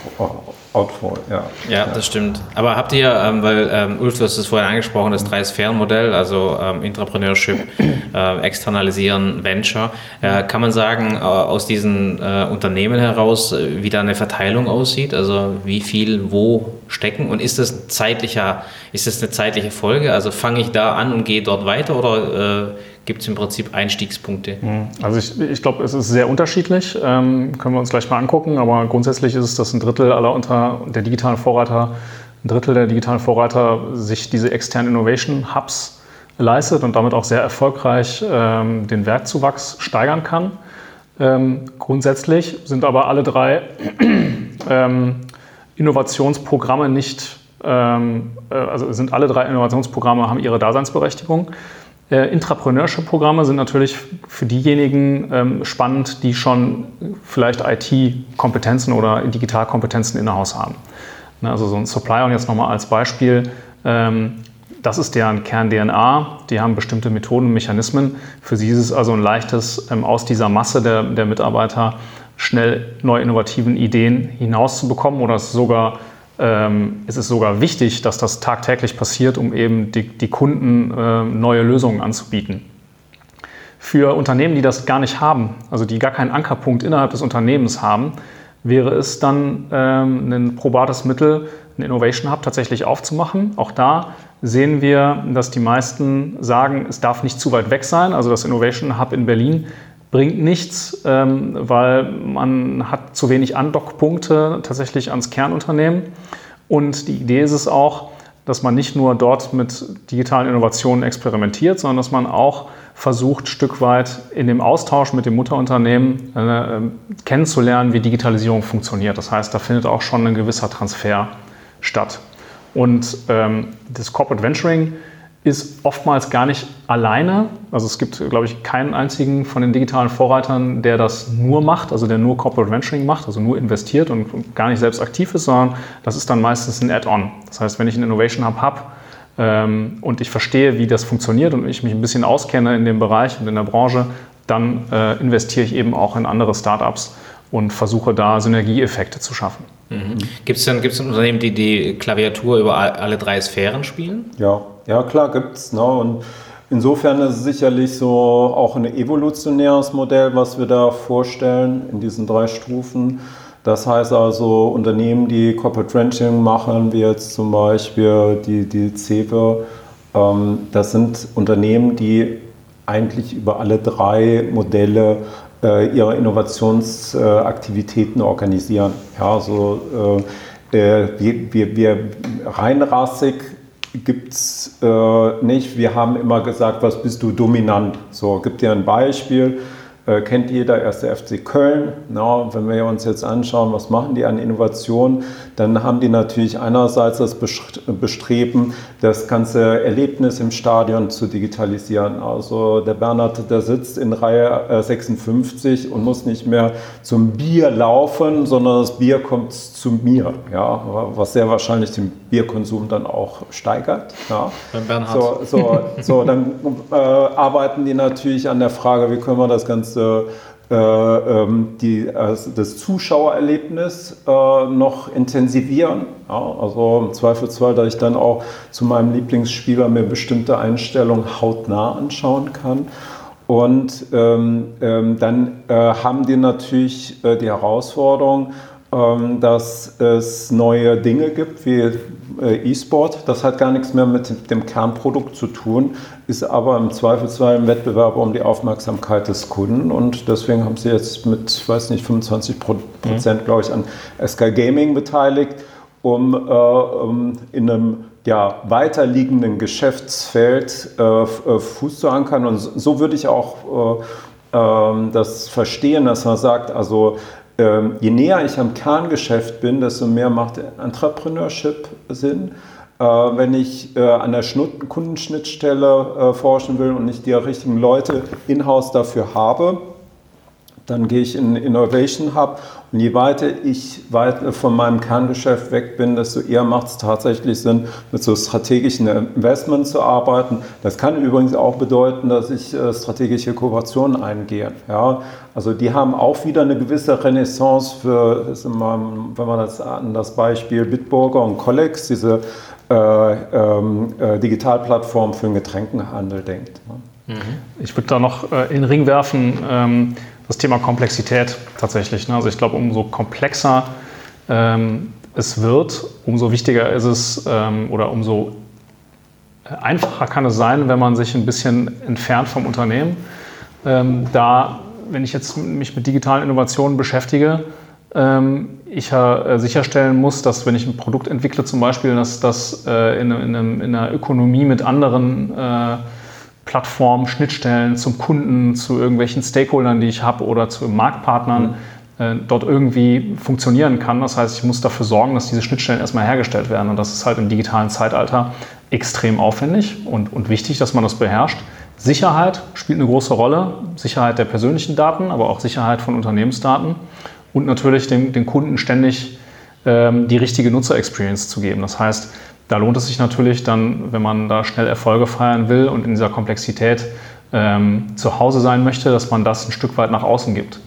Outfall, ja. ja. das stimmt. Aber habt ihr, ähm, weil ähm, Ulf, du hast es vorhin angesprochen, das Drei-Sphären-Modell, also ähm, Intrapreneurship, äh, Externalisieren, Venture, äh, kann man sagen, äh, aus diesen äh, Unternehmen heraus, äh, wie da eine Verteilung aussieht? Also wie viel wo stecken? Und ist das zeitlicher, ist das eine zeitliche Folge? Also fange ich da an und gehe dort weiter oder äh, gibt es im Prinzip Einstiegspunkte? Mhm. Also ich, ich glaube, es ist sehr unterschiedlich. Ähm, können wir uns gleich mal angucken. Aber grundsätzlich ist es, dass ein Drittel aller unter der digitalen Vorreiter, ein Drittel der digitalen Vorreiter sich diese externen Innovation Hubs leistet und damit auch sehr erfolgreich ähm, den Werkzuwachs steigern kann. Ähm, grundsätzlich sind aber alle drei *clears throat* ähm, Innovationsprogramme nicht, ähm, äh, also sind alle drei Innovationsprogramme haben ihre Daseinsberechtigung. Äh, Intrapreneurship-Programme sind natürlich für diejenigen ähm, spannend, die schon vielleicht IT-Kompetenzen oder Digitalkompetenzen in der Haus haben. Ne, also so ein Supplier, und jetzt nochmal als Beispiel, ähm, das ist deren Kern-DNA. Die haben bestimmte Methoden und Mechanismen. Für sie ist es also ein leichtes, ähm, aus dieser Masse der, der Mitarbeiter schnell neue innovativen Ideen hinauszubekommen oder es sogar ähm, es ist sogar wichtig, dass das tagtäglich passiert, um eben die, die Kunden äh, neue Lösungen anzubieten. Für Unternehmen, die das gar nicht haben, also die gar keinen Ankerpunkt innerhalb des Unternehmens haben, wäre es dann ähm, ein probates Mittel, einen Innovation Hub tatsächlich aufzumachen. Auch da sehen wir, dass die meisten sagen, es darf nicht zu weit weg sein. Also das Innovation Hub in Berlin bringt nichts, ähm, weil man hat zu wenig Andockpunkte tatsächlich ans Kernunternehmen. Und die Idee ist es auch, dass man nicht nur dort mit digitalen Innovationen experimentiert, sondern dass man auch versucht, Stück weit in dem Austausch mit dem Mutterunternehmen äh, kennenzulernen, wie Digitalisierung funktioniert. Das heißt, da findet auch schon ein gewisser Transfer statt. Und ähm, das Corporate Venturing ist oftmals gar nicht alleine. Also es gibt, glaube ich, keinen einzigen von den digitalen Vorreitern, der das nur macht, also der nur Corporate Venturing macht, also nur investiert und gar nicht selbst aktiv ist, sondern das ist dann meistens ein Add-on. Das heißt, wenn ich einen Innovation Hub habe ähm, und ich verstehe, wie das funktioniert und ich mich ein bisschen auskenne in dem Bereich und in der Branche, dann äh, investiere ich eben auch in andere Startups und versuche da Synergieeffekte zu schaffen. Mhm. Gibt es denn gibt's Unternehmen, die die Klaviatur über alle drei Sphären spielen? Ja, ja klar gibt es. Ne? Und insofern ist es sicherlich so auch ein evolutionäres Modell, was wir da vorstellen in diesen drei Stufen. Das heißt also Unternehmen, die Corporate Ranching machen, wie jetzt zum Beispiel die, die CEWE, ähm, das sind Unternehmen, die eigentlich über alle drei Modelle äh, ihre Innovationsaktivitäten organisieren. Ja, so, äh, äh, wir, wir, wir reinrassig gibt es äh, nicht. Wir haben immer gesagt, was bist du dominant? So, gibt dir ein Beispiel. äh, kennt jeder, erste FC Köln. Na, wenn wir uns jetzt anschauen, was machen die an Innovationen, dann haben die natürlich einerseits das Bestreben, das ganze Erlebnis im Stadion zu digitalisieren. Also der Bernhard, der sitzt in Reihe 56 äh, und muss nicht mehr zum Bier laufen, sondern das Bier kommt zu mir, ja, was sehr wahrscheinlich den Bierkonsum dann auch steigert. Ja. So, so, so dann äh, arbeiten die natürlich an der Frage, wie können wir das Ganze die, also das Zuschauererlebnis äh, noch intensivieren. Ja, also im Zweifelsfall, dass ich dann auch zu meinem Lieblingsspieler mir bestimmte Einstellungen hautnah anschauen kann. Und ähm, ähm, dann äh, haben die natürlich äh, die Herausforderung, ähm, dass es neue Dinge gibt wie äh, E-Sport. Das hat gar nichts mehr mit dem Kernprodukt zu tun, ist aber im Zweifelsfall ein Wettbewerb um die Aufmerksamkeit des Kunden. Und deswegen haben sie jetzt mit, ich weiß nicht, 25 Prozent, mhm. glaube ich, an SK Gaming beteiligt, um, äh, um in einem ja, weiterliegenden Geschäftsfeld äh, äh Fuß zu ankern. Und so würde ich auch äh, ähm, das verstehen, dass man sagt, also ähm, je näher ich am Kerngeschäft bin, desto mehr macht Entrepreneurship Sinn. Äh, wenn ich äh, an der Schnutt Kundenschnittstelle äh, forschen will und nicht die richtigen Leute in-house dafür habe, dann gehe ich in Innovation Hub und je weiter ich weit von meinem Kerngeschäft weg bin, desto eher macht es tatsächlich Sinn, mit so strategischen Investments zu arbeiten. Das kann übrigens auch bedeuten, dass ich äh, strategische Kooperationen eingehe. Ja, also die haben auch wieder eine gewisse Renaissance für, wenn man das an das Beispiel Bitburger und Collex, diese äh, ähm, äh, Digitalplattform für den Getränkenhandel denkt. Mhm. Ich würde da noch äh, in den Ring werfen, ähm, das Thema Komplexität tatsächlich. Ne? Also ich glaube, umso komplexer ähm, es wird, umso wichtiger ist es ähm, oder umso einfacher kann es sein, wenn man sich ein bisschen entfernt vom Unternehmen. Ähm, da, wenn ich jetzt mich mit digitalen Innovationen beschäftige, ähm, ich äh, sicherstellen muss, dass wenn ich ein Produkt entwickle zum Beispiel, dass das äh, in, in, in, einer Ökonomie mit anderen äh, Plattformen, Schnittstellen zum Kunden, zu irgendwelchen Stakeholdern, die ich habe oder zu Marktpartnern mhm. äh, dort irgendwie funktionieren kann. Das heißt, ich muss dafür sorgen, dass diese Schnittstellen erstmal hergestellt werden. Und das ist halt im digitalen Zeitalter extrem aufwendig und, und wichtig, dass man das beherrscht. Sicherheit spielt eine große Rolle. Sicherheit der persönlichen Daten, aber auch Sicherheit von Unternehmensdaten. Und natürlich den, den Kunden ständig ähm, die richtige Nutzer-Experience zu geben. Das heißt, da lohnt es sich natürlich dann, wenn man da schnell Erfolge feiern will und in dieser Komplexität ähm, zu Hause sein möchte, dass man das ein Stück weit nach außen gibt.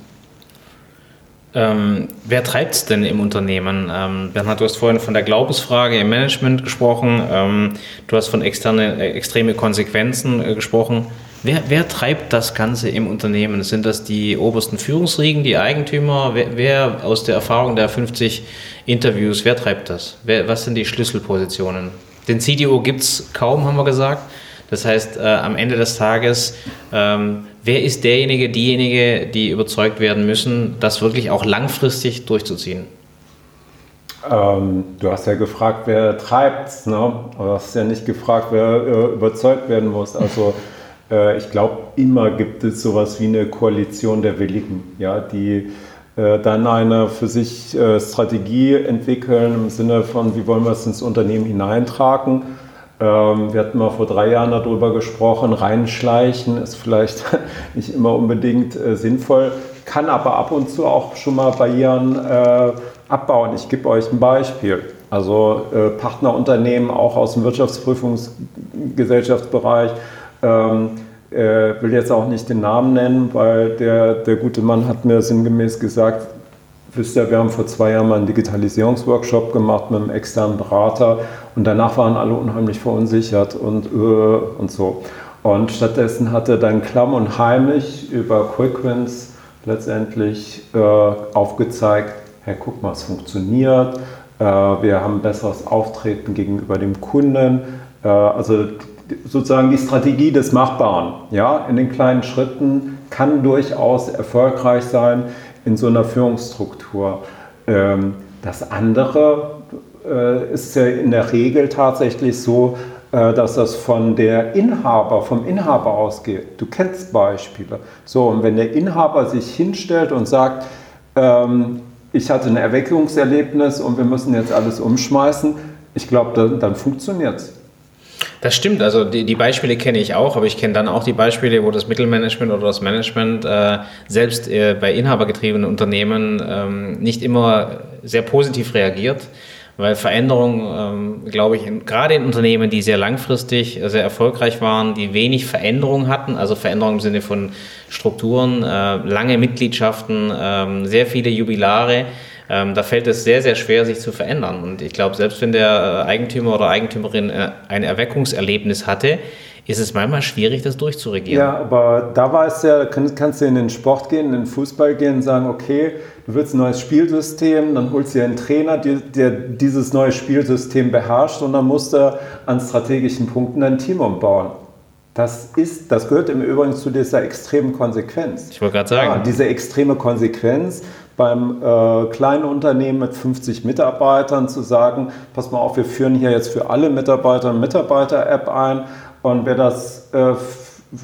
Ähm, wer treibt es denn im Unternehmen? Ähm, Bernhard, du hast vorhin von der Glaubensfrage im Management gesprochen. Ähm, du hast von externe, äh, extreme Konsequenzen äh, gesprochen. Wer, wer, treibt das Ganze im Unternehmen? Sind das die obersten Führungsriegen, die Eigentümer? Wer, wer aus der Erfahrung der 50 Interviews, wer treibt das? Wer, was sind die Schlüsselpositionen? Den CDO gibt es kaum, haben wir gesagt. Das heißt, äh, am Ende des Tages, ähm, wer ist derjenige, diejenige, die überzeugt werden müssen, das wirklich auch langfristig durchzuziehen? Ähm, du hast ja gefragt, wer treibt ne? Aber du hast ja nicht gefragt, wer äh, überzeugt werden muss. Also ich glaube, immer gibt es sowas wie eine Koalition der Willigen, ja, die äh, dann eine für sich äh, Strategie entwickeln im Sinne von, wie wollen wir es ins Unternehmen hineintragen. Ähm, wir hatten mal vor drei Jahren darüber gesprochen, reinschleichen ist vielleicht *laughs* nicht immer unbedingt sinnvoll, kann aber ab und zu auch schon mal Barrieren abbauen. Ich gebe euch ein Beispiel. Also Partnerunternehmen auch aus dem Wirtschaftsprüfungsgesellschaftsbereich ähm, äh, will jetzt auch nicht den Namen nennen, weil der, der gute Mann hat mir sinngemäß gesagt, wisst ihr, wir haben vor zwei Jahren mal einen Digitalisierungsworkshop gemacht mit einem externen Berater und danach waren alle unheimlich verunsichert und, äh, und so. Und stattdessen hat er dann klamm und heimlich über Quickwins letztendlich äh, aufgezeigt, hey, guck mal, es funktioniert, äh, wir haben besseres Auftreten gegenüber dem Kunden. Äh, also sozusagen die Strategie des Machbaren. Ja, in den kleinen Schritten kann durchaus erfolgreich sein in so einer Führungsstruktur. Ähm, das andere äh, ist ja in der Regel tatsächlich so, äh, dass das von der Inhaber, vom Inhaber ausgeht. Du kennst Beispiele. So, und wenn der Inhaber sich hinstellt und sagt, ähm, ich hatte ein Erweckungserlebnis und wir müssen jetzt alles umschmeißen, ich glaube, dann, dann funktioniert es. Das stimmt, also die, die Beispiele kenne ich auch, aber ich kenne dann auch die Beispiele, wo das Mittelmanagement oder das Management äh, selbst äh, bei inhabergetriebenen Unternehmen ähm, nicht immer sehr positiv reagiert. Weil Veränderung, ähm, glaube ich, gerade in Unternehmen, die sehr langfristig sehr erfolgreich waren, die wenig Veränderung hatten, also Veränderung im Sinne von Strukturen, äh, lange Mitgliedschaften, äh, sehr viele Jubilare, ähm, da fällt es sehr, sehr schwer, sich zu verändern. Und ich glaube, selbst wenn der äh, Eigentümer oder Eigentümerin äh, ein Erweckungserlebnis hatte, ist es manchmal schwierig, das durchzuregieren. Ja, aber da war es ja, kannst du in den Sport gehen, in den Fußball gehen und sagen, okay, du willst ein neues Spielsystem, dann holst du dir einen Trainer, der dieses neue Spielsystem beherrscht und dann musst du an strategischen Punkten dein Team umbauen. Das, ist, das gehört im Übrigen zu dieser extremen Konsequenz. Ich wollte gerade sagen. Ja, diese extreme Konsequenz beim äh, kleinen Unternehmen mit 50 Mitarbeitern zu sagen, pass mal auf, wir führen hier jetzt für alle Mitarbeiter eine Mitarbeiter-App ein und wer das äh,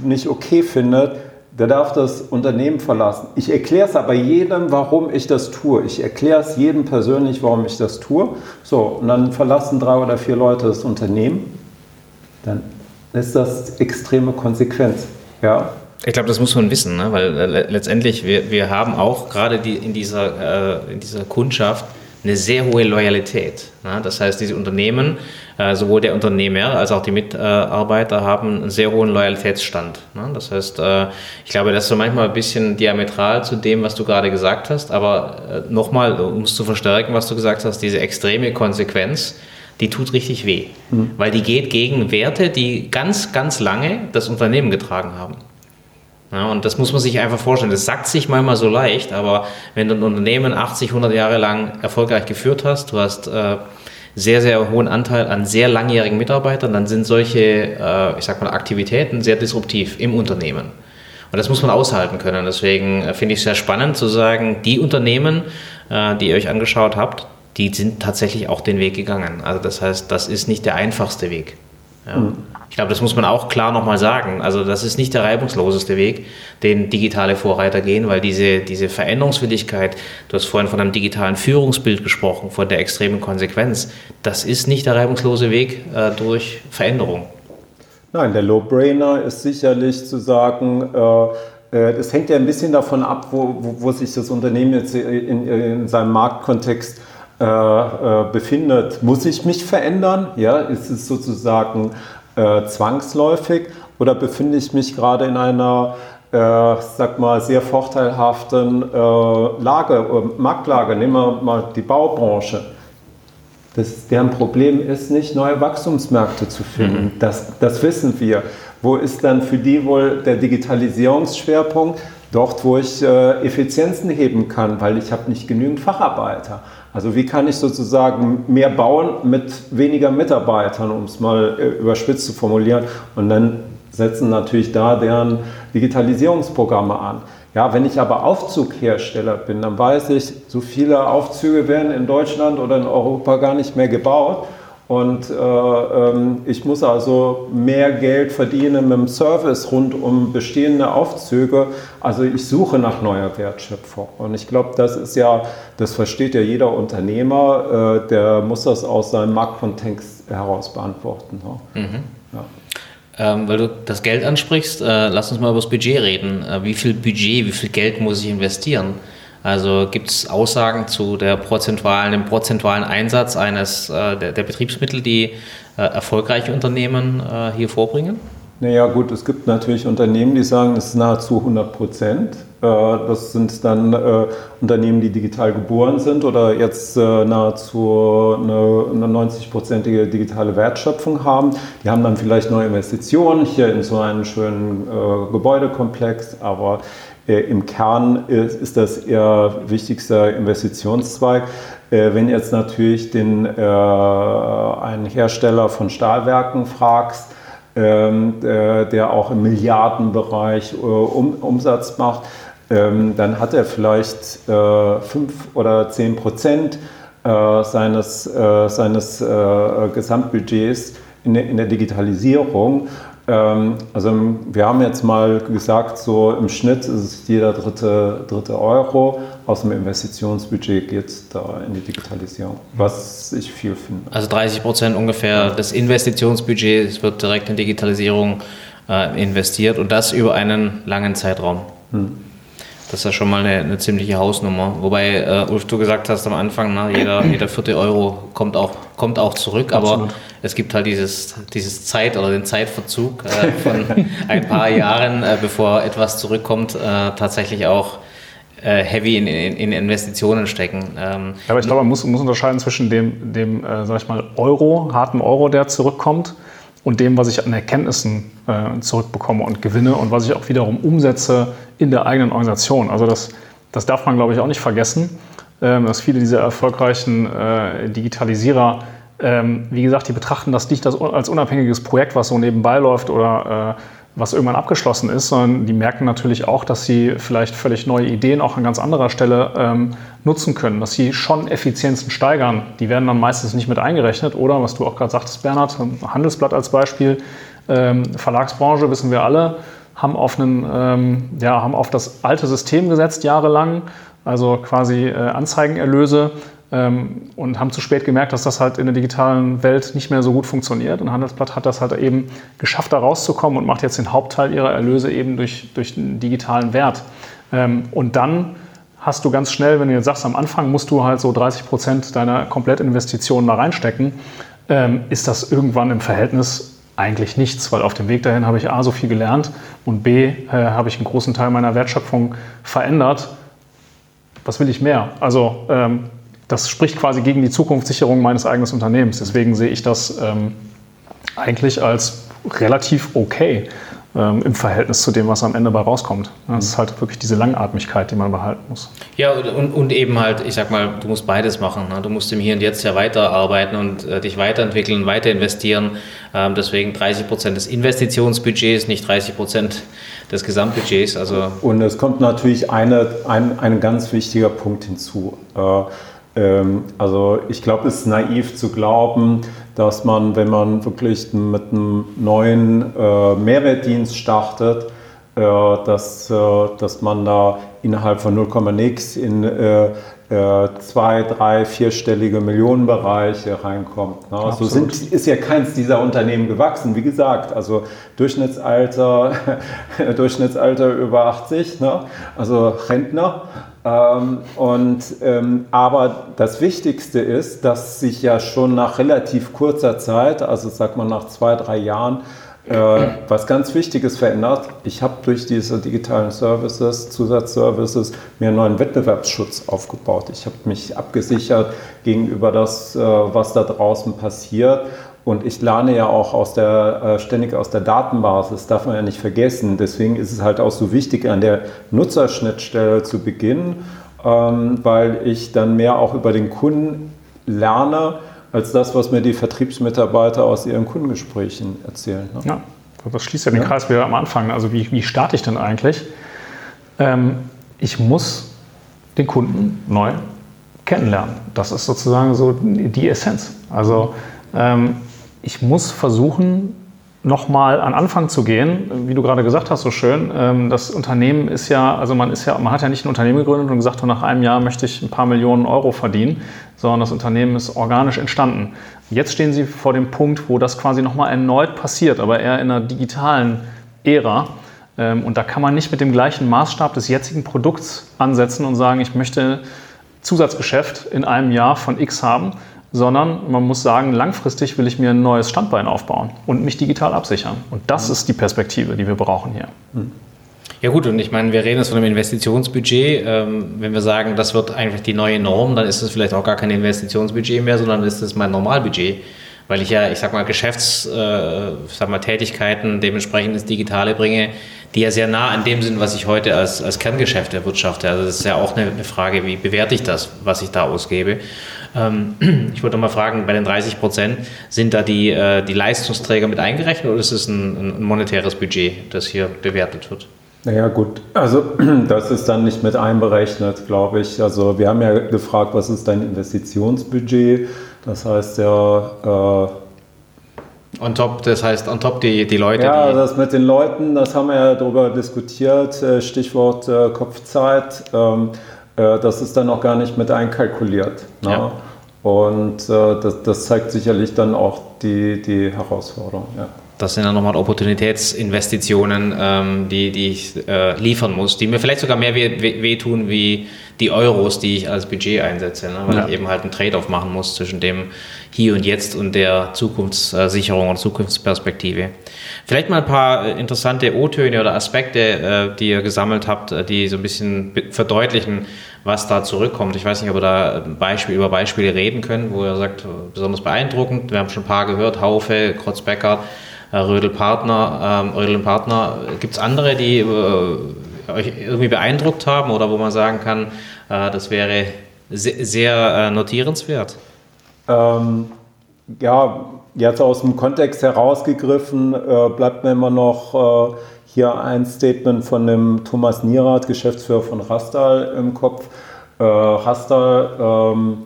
nicht okay findet, der darf das Unternehmen verlassen. Ich erkläre es aber jedem, warum ich das tue. Ich erkläre es jedem persönlich, warum ich das tue. So, und dann verlassen drei oder vier Leute das Unternehmen. Dann ist das extreme Konsequenz. Ja. Ich glaube, das muss man wissen, ne? weil äh, letztendlich, wir, wir haben auch gerade die, in, dieser, äh, in dieser Kundschaft eine sehr hohe Loyalität. Ne? Das heißt, diese Unternehmen, äh, sowohl der Unternehmer als auch die Mitarbeiter haben einen sehr hohen Loyalitätsstand. Ne? Das heißt, äh, ich glaube, das ist so manchmal ein bisschen diametral zu dem, was du gerade gesagt hast, aber äh, nochmal, um es zu verstärken, was du gesagt hast, diese extreme Konsequenz, die tut richtig weh, mhm. weil die geht gegen Werte, die ganz, ganz lange das Unternehmen getragen haben. Ja, und das muss man sich einfach vorstellen. Das sagt sich manchmal so leicht, aber wenn du ein Unternehmen 80, 100 Jahre lang erfolgreich geführt hast, du hast äh, sehr, sehr hohen Anteil an sehr langjährigen Mitarbeitern, dann sind solche, äh, ich sag mal, Aktivitäten sehr disruptiv im Unternehmen. Und das muss man aushalten können. Deswegen äh, finde ich es sehr spannend zu sagen, die Unternehmen, äh, die ihr euch angeschaut habt, die sind tatsächlich auch den Weg gegangen. Also das heißt, das ist nicht der einfachste Weg. Ja. Mhm. Ich glaube, das muss man auch klar nochmal sagen. Also das ist nicht der reibungsloseste Weg, den digitale Vorreiter gehen, weil diese, diese Veränderungswilligkeit, du hast vorhin von einem digitalen Führungsbild gesprochen, von der extremen Konsequenz, das ist nicht der reibungslose Weg äh, durch Veränderung. Nein, der Low-Brainer ist sicherlich zu sagen, äh, es hängt ja ein bisschen davon ab, wo, wo, wo sich das Unternehmen jetzt in, in seinem Marktkontext äh, äh, befindet. Muss ich mich verändern? Ja, ist es sozusagen äh, zwangsläufig oder befinde ich mich gerade in einer äh, sag mal, sehr vorteilhaften äh, Lage, äh, Marktlage. Nehmen wir mal die Baubranche. Das, deren Problem ist nicht, neue Wachstumsmärkte zu finden. Mhm. Das, das wissen wir. Wo ist dann für die wohl der Digitalisierungsschwerpunkt? Dort, wo ich äh, Effizienzen heben kann, weil ich habe nicht genügend Facharbeiter. Also wie kann ich sozusagen mehr bauen mit weniger Mitarbeitern, um es mal äh, überspitzt zu formulieren. Und dann setzen natürlich da deren Digitalisierungsprogramme an. Ja, wenn ich aber Aufzughersteller bin, dann weiß ich, so viele Aufzüge werden in Deutschland oder in Europa gar nicht mehr gebaut. Und äh, ähm, ich muss also mehr Geld verdienen mit dem Service rund um bestehende Aufzüge. Also ich suche nach neuer Wertschöpfung. Und ich glaube, das ist ja, das versteht ja jeder Unternehmer, äh, der muss das aus seinem Marktkontext heraus beantworten. Ne? Mhm. Ja. Ähm, weil du das Geld ansprichst, äh, lass uns mal über das Budget reden. Äh, wie viel Budget, wie viel Geld muss ich investieren? Also gibt es Aussagen zu der prozentualen, dem prozentualen Einsatz eines äh, der, der, Betriebsmittel, die äh, erfolgreiche Unternehmen äh, hier vorbringen? Naja gut, es gibt natürlich Unternehmen, die sagen, es ist nahezu 100 Prozent. Äh, das sind dann äh, Unternehmen, die digital geboren sind oder jetzt nahezu eine, eine 90-prozentige digitale Wertschöpfung haben. Die haben dann vielleicht neue Investitionen hier in so einen schönen Gebäudekomplex, aber Im Kern ist, das ihr wichtigster Investitionszweig. Äh, wenn jetzt natürlich den, äh, einen Hersteller von Stahlwerken fragst, ähm, der auch im Milliardenbereich um, Umsatz macht, ähm, dann hat er vielleicht fünf oder zehn Prozent seines, seines Gesamtbudgets in der, in der Digitalisierung. Ähm, also wir haben jetzt mal gesagt, so im Schnitt ist es jeder dritte, dritte Euro aus dem Investitionsbudget geht da in die Digitalisierung, was ich viel finde. Also 30 Prozent ungefähr des Investitionsbudgets wird direkt in Digitalisierung äh, investiert und das über einen langen Zeitraum. Hm. Das ist ja schon mal eine, eine ziemliche Hausnummer. Wobei, äh, Ulf, du gesagt hast am Anfang, na, jeder, *clears throat* jeder vierte Euro kommt auch, kommt auch zurück, Absolut. aber es gibt halt dieses, dieses Zeit- oder den Zeitverzug äh, von *laughs* ein paar Jahren, äh, bevor etwas zurückkommt, äh, tatsächlich auch äh, heavy in, in, in, Investitionen stecken. Ähm, aber ich glaube, man muss, muss unterscheiden zwischen dem, dem äh, sag ich mal, Euro, harten Euro, der zurückkommt, und dem, was ich an Erkenntnissen äh, zurückbekomme und gewinne und was ich auch wiederum umsetze in der eigenen Organisation. Also das, das darf man, glaube ich, auch nicht vergessen, ähm, dass viele dieser erfolgreichen äh, Digitalisierer, ähm, wie gesagt, die betrachten das nicht als unabhängiges Projekt, was so nebenbei läuft oder äh, was irgendwann abgeschlossen ist, sondern die merken natürlich auch, dass sie vielleicht völlig neue Ideen auch an ganz anderer Stelle ähm, nutzen können, dass sie schon Effizienzen steigern. Die werden dann meistens nicht mit eingerechnet. Oder, was du auch gerade sagtest, Bernhard, Handelsblatt als Beispiel, ähm, Verlagsbranche wissen wir alle, haben auf, einen, ähm, ja, haben auf das alte System gesetzt jahrelang, also quasi äh, Anzeigenerlöse und haben zu spät gemerkt, dass das halt in der digitalen Welt nicht mehr so gut funktioniert. Und Handelsblatt hat das halt eben geschafft, da rauszukommen und macht jetzt den Hauptteil ihrer Erlöse eben durch, durch den digitalen Wert. Ähm, und dann hast du ganz schnell, wenn du jetzt sagst, am Anfang musst du halt so 30 Prozent deiner Komplettinvestitionen da reinstecken, ähm, ist das irgendwann im Verhältnis eigentlich nichts, weil auf dem Weg dahin habe ich A so viel gelernt und B äh, habe ich einen großen Teil meiner Wertschöpfung verändert. Was will ich mehr? Also ähm, das spricht quasi gegen die Zukunftssicherung meines eigenen Unternehmens. Deswegen sehe ich das ähm, eigentlich als relativ okay ähm, im Verhältnis zu dem, was am Ende bei rauskommt. Das ist halt wirklich diese Langatmigkeit, die man behalten muss. Ja, und, und eben halt, ich sag mal, du musst beides machen. Ne? Du musst im Hier und Jetzt ja weiterarbeiten und äh, dich weiterentwickeln, weiter investieren. Ähm, deswegen 30 Prozent des Investitionsbudgets, nicht 30 Prozent des Gesamtbudgets. Also und es kommt natürlich eine, ein, ein ganz wichtiger Punkt hinzu. Äh, also ich glaube, es ist naiv zu glauben, dass man, wenn man wirklich mit einem neuen äh, Mehrwertdienst startet, äh, dass, äh, dass man da innerhalb von 0,nix in äh, äh, zwei, drei, vierstellige Millionenbereiche reinkommt. Ne? So sind, ist ja keins dieser Unternehmen gewachsen. Wie gesagt, also Durchschnittsalter, *laughs* Durchschnittsalter über 80, ne? also Rentner. Ähm, und, ähm, aber das Wichtigste ist, dass sich ja schon nach relativ kurzer Zeit, also sagt man nach zwei, drei Jahren, äh, was ganz Wichtiges verändert. Ich habe durch diese digitalen Services, Zusatzservices, mir einen neuen Wettbewerbsschutz aufgebaut. Ich habe mich abgesichert gegenüber das, äh, was da draußen passiert. Und ich lerne ja auch aus der, äh, ständig aus der Datenbasis, darf man ja nicht vergessen. Deswegen ist es halt auch so wichtig, an der Nutzerschnittstelle zu beginnen, ähm, weil ich dann mehr auch über den Kunden lerne als das, was mir die Vertriebsmitarbeiter aus ihren Kundengesprächen erzählen. Ne? Ja, das schließt ja den ja. Kreis wieder am Anfang. Also wie, wie starte ich denn eigentlich? Ähm, ich muss den Kunden neu kennenlernen. Das ist sozusagen so die Essenz. Also ähm, ich muss versuchen, nochmal an Anfang zu gehen, wie du gerade gesagt hast, so schön. Ähm, das Unternehmen ist ja, also man ist ja, man hat ja nicht ein Unternehmen gegründet und gesagt, nach einem Jahr möchte ich ein paar Millionen Euro verdienen, sondern das Unternehmen ist organisch entstanden. Jetzt stehen Sie vor dem Punkt, wo das quasi nochmal erneut passiert, aber eher in einer digitalen Ära. Ähm, und da kann man nicht mit dem gleichen Maßstab des jetzigen Produkts ansetzen und sagen, ich möchte Zusatzgeschäft in einem Jahr von X haben, sondern man muss sagen, langfristig will ich mir ein neues Standbein aufbauen und mich digital absichern. Und das ist die Perspektive, die wir brauchen hier. Ja gut, und ich meine, wir reden jetzt von einem Investitionsbudget. Ähm, wenn wir sagen, das wird eigentlich die neue Norm, dann ist es vielleicht auch gar kein Investitionsbudget mehr, sondern ist es mein Normalbudget. Weil ich ja, ich sag mal, Geschäftstätigkeiten äh, dementsprechend ins Digitale bringe, die ja sehr nah an dem sind, was ich heute als, als Kerngeschäft erwirtschafte. Also das ist ja auch eine, eine Frage, wie bewerte ich das, was ich da ausgebe. Ähm, *clears throat* ich wollte mal fragen, bei den 30 Prozent, sind da die, äh, die Leistungsträger mit eingerechnet oder ist es ein, ein monetäres Budget, das hier bewertet wird? Naja gut, also *clears throat* das ist dann nicht mit einberechnet, glaube ich. Also wir haben ja gefragt, was ist dein Investitionsbudget? Das heißt ja, äh, On top, das heißt on top die, die Leute. Ja, die das mit den Leuten, das haben wir ja darüber diskutiert, äh, Stichwort äh, Kopfzeit, ähm, äh, das ist dann auch gar nicht mit einkalkuliert. Ne? Ja. Und äh, das, das zeigt sicherlich dann auch die, die Herausforderung. Ja. Das sind dann nochmal Opportunitätsinvestitionen, ähm, die, die ich äh, liefern muss, die mir vielleicht sogar mehr weh- weh- wehtun wie die Euros, die ich als Budget einsetze, ne? weil Ja. ich eben halt einen Trade-off machen muss zwischen dem Hier und Jetzt und der Zukunftssicherung und Zukunftsperspektive. Vielleicht mal ein paar äh, interessante O-Töne oder Aspekte, äh, die ihr gesammelt habt, äh, die so ein bisschen verdeutlichen, was da zurückkommt. Ich weiß nicht, ob ihr da ein Beispiel, über Beispiele reden können, wo ihr sagt, äh, besonders beeindruckend. Wir haben schon ein paar gehört, Haufe, Krotzbecker, äh, Rödel Partner, ähm, Rödel Partner. Gibt es andere, die äh, euch irgendwie beeindruckt haben oder wo man sagen kann, äh, das wäre se sehr äh, notierenswert? Ähm, ja, jetzt aus dem Kontext herausgegriffen, äh, bleibt mir immer noch äh, hier ein Statement von dem Thomas Nierath, Geschäftsführer von Rastal im Kopf. Äh, Rastal ähm,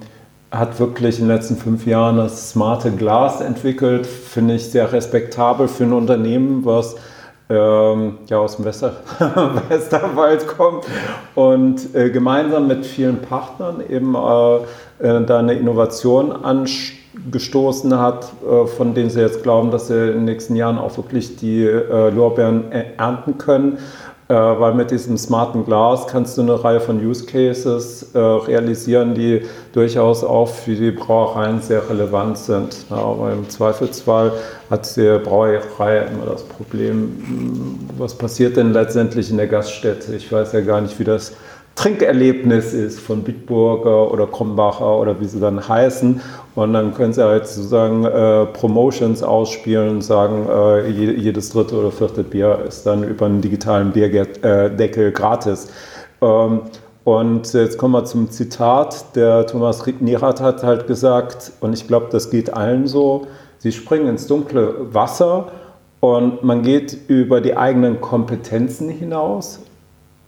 hat wirklich in den letzten fünf Jahren das smarte Glas entwickelt, finde ich sehr respektabel für ein Unternehmen, was ähm, ja, aus dem Wester *laughs* Westerwald kommt und äh, gemeinsam mit vielen Partnern eben äh, äh, da eine Innovation angestoßen hat, äh, von denen sie jetzt glauben, dass sie in den nächsten Jahren auch wirklich die äh, Lorbeeren äh, ernten können. Äh, weil mit diesem smarten Glas kannst du eine Reihe von Use Cases äh, realisieren, die durchaus auch für die Brauereien sehr relevant sind. Ja, aber im Zweifelsfall hat die Brauerei immer das Problem, mh, was passiert denn letztendlich in der Gaststätte? Ich weiß ja gar nicht, wie das Trinkerlebnis ist von Bitburger oder Krombacher oder wie sie dann heißen. Und dann können sie halt sozusagen äh, Promotions ausspielen und sagen, äh, je- jedes dritte oder vierte Bier ist dann über einen digitalen Bierdeckel gratis. Ähm, und jetzt kommen wir zum Zitat. Der Thomas Nierath hat halt gesagt, und ich glaube, das geht allen so, sie springen ins dunkle Wasser und man geht über die eigenen Kompetenzen hinaus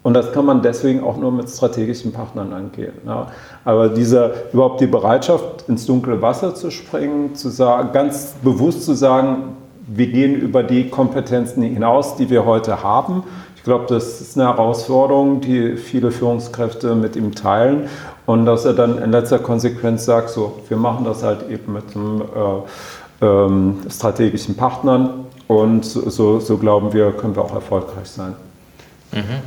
und das kann man deswegen auch nur mit strategischen Partnern angehen. Ja. Aber dieser, überhaupt die Bereitschaft, ins dunkle Wasser zu springen, zu sagen, ganz bewusst zu sagen, wir gehen über die Kompetenzen hinaus, die wir heute haben. Ich glaube, das ist eine Herausforderung, die viele Führungskräfte mit ihm teilen. Und dass er dann in letzter Konsequenz sagt, so, wir machen das halt eben mit einem äh, ähm, strategischen Partnern. Und so, so glauben wir, können wir auch erfolgreich sein.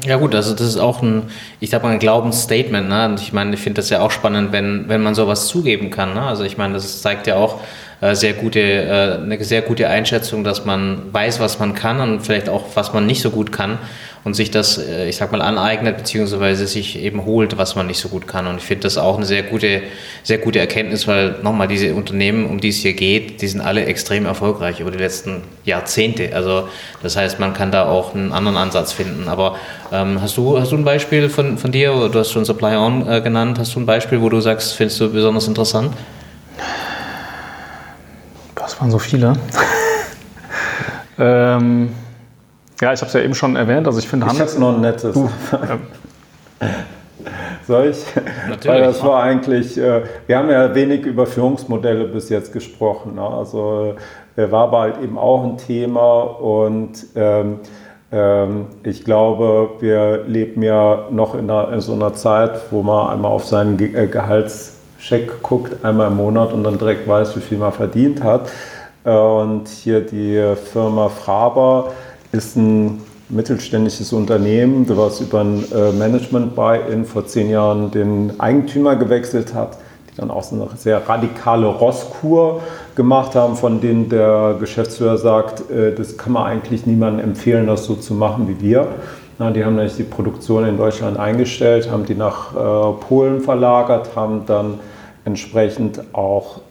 Ja gut, also das ist auch ein, ich sag mal, ein Glaubensstatement. Ne? Und ich meine, ich finde das ja auch spannend, wenn, wenn man sowas zugeben kann. Ne? Also ich meine, das zeigt ja auch äh, sehr gute, äh, eine sehr gute Einschätzung, dass man weiß, was man kann und vielleicht auch, was man nicht so gut kann und sich das, äh, ich sag mal, aneignet, beziehungsweise sich eben holt, was man nicht so gut kann. Und ich finde das auch eine sehr gute, sehr gute Erkenntnis, weil nochmal diese Unternehmen, um die es hier geht, die sind alle extrem erfolgreich über die letzten Jahrzehnte. Also das heißt, man kann da auch einen anderen Ansatz finden. Aber ähm, hast, du, hast du ein Beispiel von, von dir, du hast schon Supply On äh, genannt, hast du ein Beispiel, wo du sagst, findest du besonders interessant? Das waren so viele. *laughs* ähm, ja, ich habe es ja eben schon erwähnt. Also ich finde Ich Handels... habe noch ein nettes. *laughs* Soll ich? Natürlich. Weil das war eigentlich, äh, wir haben ja wenig über Führungsmodelle bis jetzt gesprochen. Ne? Also äh, war aber halt eben auch ein Thema und ähm, ähm, ich glaube, wir leben ja noch in, einer, in so einer Zeit, wo man einmal auf seinen Ge äh, Gehaltscheck guckt, einmal im Monat und dann direkt weiß, wie viel man verdient hat. Äh, und hier die Firma Fraber ist ein mittelständisches Unternehmen, was über ein äh, Management-Buy-In vor zehn Jahren den Eigentümer gewechselt hat, die dann auch so eine sehr radikale Rosskur gemacht haben, von denen der Geschäftsführer sagt, äh, das kann man eigentlich niemandem empfehlen, das so zu machen wie wir. Die haben nämlich die Produktion in Deutschland eingestellt, haben die nach äh, Polen verlagert, haben dann entsprechend auch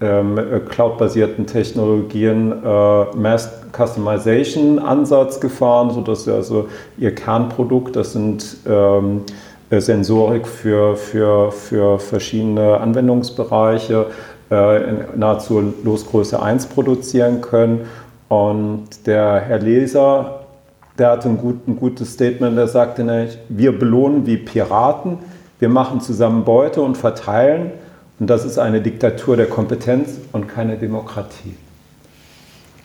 cloud-basierten Technologien äh, Mass Customization Ansatz gefahren, sodass sie also ihr Kernprodukt, das sind ähm, äh, Sensorik für, für, für verschiedene Anwendungsbereiche, äh, in nahezu Losgröße 1 produzieren können. Und der Herr Leser, der hatte ein, gut, ein gutes Statement, der sagte nämlich, wir belohnen wie Piraten, wir machen zusammen Beute und verteilen. Und das ist eine Diktatur der Kompetenz und keine Demokratie.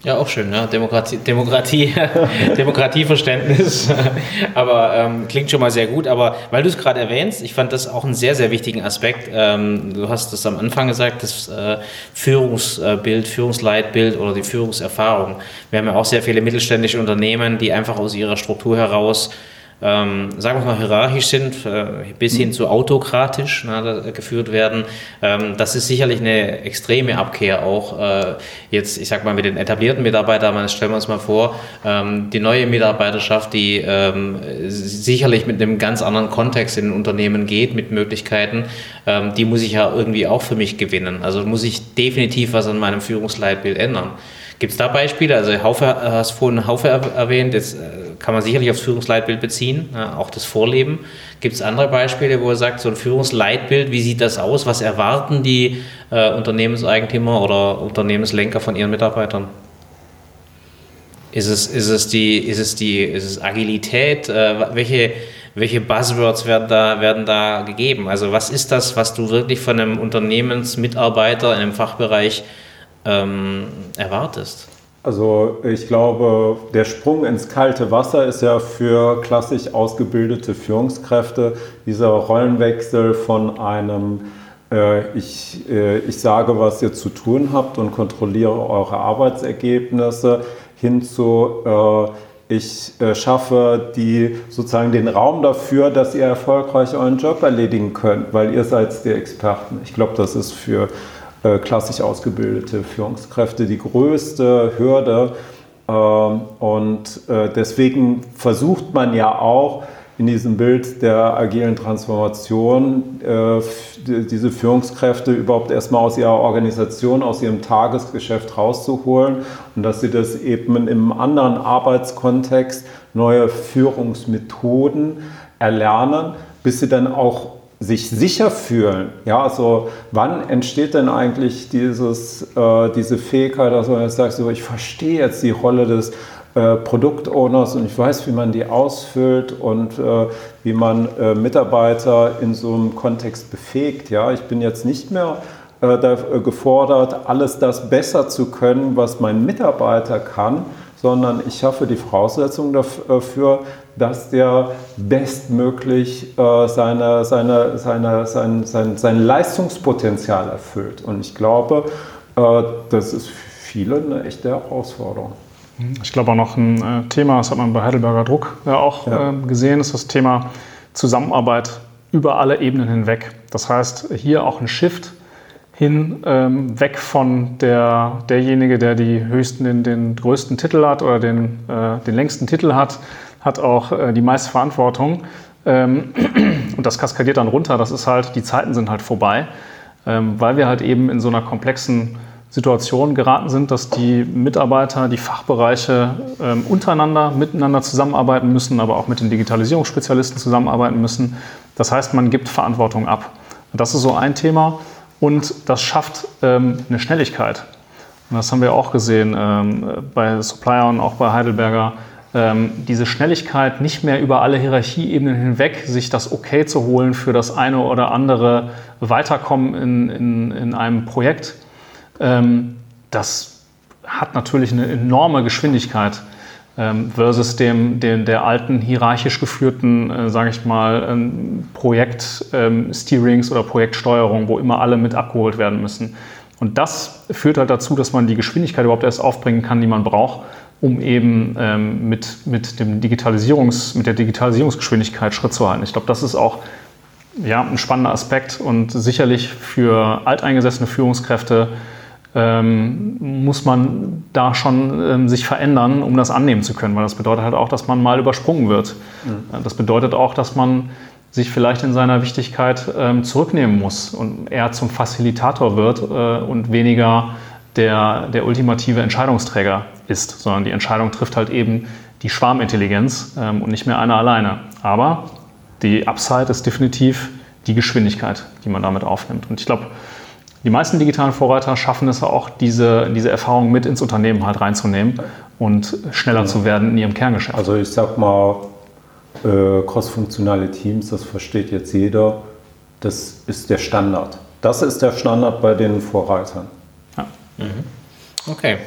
Ja, auch schön, ja. Demokratie, Demokratie, *laughs* Demokratieverständnis. *laughs* Aber ähm, klingt schon mal sehr gut. Aber weil du es gerade erwähnst, ich fand das auch einen sehr, sehr wichtigen Aspekt. Ähm, du hast es am Anfang gesagt, das äh, Führungsbild, Führungsleitbild oder die Führungserfahrung. Wir haben ja auch sehr viele mittelständische Unternehmen, die einfach aus ihrer Struktur heraus ähm, sagen wir mal, hierarchisch sind, äh, bis hin zu autokratisch na, geführt werden. Ähm, das ist sicherlich eine extreme Abkehr auch äh, jetzt, ich sag mal, mit den etablierten Mitarbeitern. Stellen wir uns mal vor, ähm, die neue Mitarbeiterschaft, die ähm, sicherlich mit einem ganz anderen Kontext in ein Unternehmen geht, mit Möglichkeiten, ähm, die muss ich ja irgendwie auch für mich gewinnen. Also muss ich definitiv was an meinem Führungsleitbild ändern. Gibt es da Beispiele? Also Haufe, äh, hast vorhin Haufe erwähnt, jetzt äh, kann man sicherlich aufs Führungsleitbild beziehen, auch das Vorleben. Gibt es andere Beispiele, wo er sagt, so ein Führungsleitbild, wie sieht das aus? Was erwarten die äh, Unternehmenseigentümer oder Unternehmenslenker von ihren Mitarbeitern? Ist es, ist es, die, ist es, die, ist es Agilität? Welche, welche Buzzwords werden da, werden da gegeben? Also was ist das, was du wirklich von einem Unternehmensmitarbeiter in einem Fachbereich ähm, erwartest? Also ich glaube, der Sprung ins kalte Wasser ist ja für klassisch ausgebildete Führungskräfte dieser Rollenwechsel von einem äh, ich, äh, ich sage, was ihr zu tun habt und kontrolliere eure Arbeitsergebnisse hin zu äh, ich äh, schaffe die, sozusagen den Raum dafür, dass ihr erfolgreich euren Job erledigen könnt, weil ihr seid die Experten. Ich glaube, das ist für klassisch ausgebildete Führungskräfte die größte Hürde. Ähm, und äh, deswegen versucht man ja auch in diesem Bild der agilen Transformation äh, diese Führungskräfte überhaupt erstmal aus ihrer Organisation, aus ihrem Tagesgeschäft rauszuholen und dass sie das eben einem anderen Arbeitskontext neue Führungsmethoden erlernen, bis sie dann auch sich sicher fühlen. Ja, also wann entsteht denn eigentlich dieses, äh, diese Fähigkeit, dass man jetzt sagt, so, ich verstehe jetzt die Rolle des äh, Produktowners und ich weiß, wie man die ausfüllt und äh, wie man äh, Mitarbeiter in so einem Kontext befähigt. Ja, ich bin jetzt nicht mehr äh, äh, gefordert, alles das besser zu können, was mein Mitarbeiter kann, sondern ich schaffe die Voraussetzungen dafür, dass der bestmöglich äh, seine, seine, seine, sein, sein, sein Leistungspotenzial erfüllt. Und ich glaube, äh, das ist für viele eine echte Herausforderung. Ich glaube auch noch ein äh, Thema, das hat man bei Heidelberger Druck ja auch ja. Ähm, gesehen, ist das Thema Zusammenarbeit über alle Ebenen hinweg. Das heißt, hier auch ein Shift hin, ähm, weg von der, derjenige, der die höchsten, den, den größten Titel hat oder den, äh, den längsten Titel hat, hat auch äh, die meiste Verantwortung. Ähm, *clears throat* und das kaskadiert dann runter. Das ist halt, die Zeiten sind halt vorbei, ähm, weil wir halt eben in so einer komplexen Situation geraten sind, dass die Mitarbeiter, die Fachbereiche ähm, untereinander miteinander zusammenarbeiten müssen, aber auch mit den Digitalisierungsspezialisten zusammenarbeiten müssen. Das heißt, man gibt Verantwortung ab. Das ist so ein Thema und das schafft ähm, eine Schnelligkeit. Und das haben wir auch gesehen ähm, bei Supplier und auch bei Heidelberger ähm, diese Schnelligkeit, nicht mehr über alle Hierarchieebenen hinweg sich das Okay zu holen für das eine oder andere Weiterkommen in, in, in einem Projekt, ähm, das hat natürlich eine enorme Geschwindigkeit versus dem, dem, der alten hierarchisch geführten, äh, sage ich mal, ähm, Projektsteerings ähm, oder Projektsteuerung, wo immer alle mit abgeholt werden müssen. Und das führt halt dazu, dass man die Geschwindigkeit überhaupt erst aufbringen kann, die man braucht, um eben ähm, mit, mit, dem Digitalisierungs, mit der Digitalisierungsgeschwindigkeit Schritt zu halten. Ich glaube, das ist auch ja, ein spannender Aspekt und sicherlich für alteingesessene Führungskräfte ähm, muss man da schon ähm, sich verändern, um das annehmen zu können, weil das bedeutet halt auch, dass man mal übersprungen wird. Mhm. Das bedeutet auch, dass man sich vielleicht in seiner Wichtigkeit ähm, zurücknehmen muss und eher zum Facilitator wird äh, und weniger der, der ultimative Entscheidungsträger ist, sondern die Entscheidung trifft halt eben die Schwarmintelligenz ähm, und nicht mehr einer alleine. Aber die Upside ist definitiv die Geschwindigkeit, die man damit aufnimmt. Und ich glaube, die meisten digitalen Vorreiter schaffen es auch, diese, diese Erfahrung mit ins Unternehmen halt reinzunehmen und schneller ja. zu werden in ihrem Kerngeschäft. Also ich sag mal, äh, crossfunktionale Teams, das versteht jetzt jeder, das ist der Standard. Das ist der Standard bei den Vorreitern. Ja. Mhm. Okay.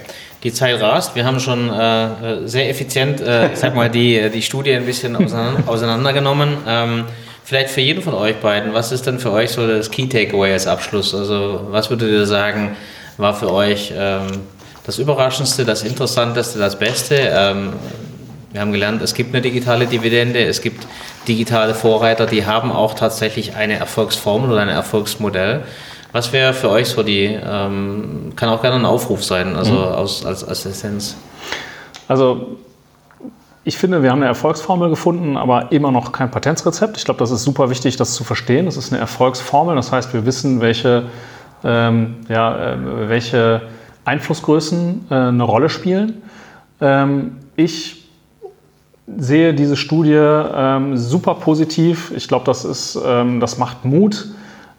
Die Zeit rast. Wir haben schon äh, sehr effizient, äh, ich sag mal, die, die Studie ein bisschen auseinander, *laughs* auseinandergenommen. Ähm, vielleicht für jeden von euch beiden, was ist denn für euch so das Key Takeaway als Abschluss? Also, was würdet ihr sagen, war für euch ähm, das Überraschendste, das Interessanteste, das Beste? Ähm, wir haben gelernt, es gibt eine digitale Dividende, es gibt digitale Vorreiter, die haben auch tatsächlich eine Erfolgsformel oder ein Erfolgsmodell. Was wäre für euch so die, ähm, kann auch gerne ein Aufruf sein, also mhm. aus, als, als Essenz? Also ich finde, wir haben eine Erfolgsformel gefunden, aber immer noch kein Patentsrezept. Ich glaube, das ist super wichtig, das zu verstehen. Es ist eine Erfolgsformel, das heißt, wir wissen, welche, ähm, ja, äh, welche Einflussgrößen äh, eine Rolle spielen. Ähm, ich sehe diese Studie ähm, super positiv. Ich glaube, das, ähm, das macht Mut.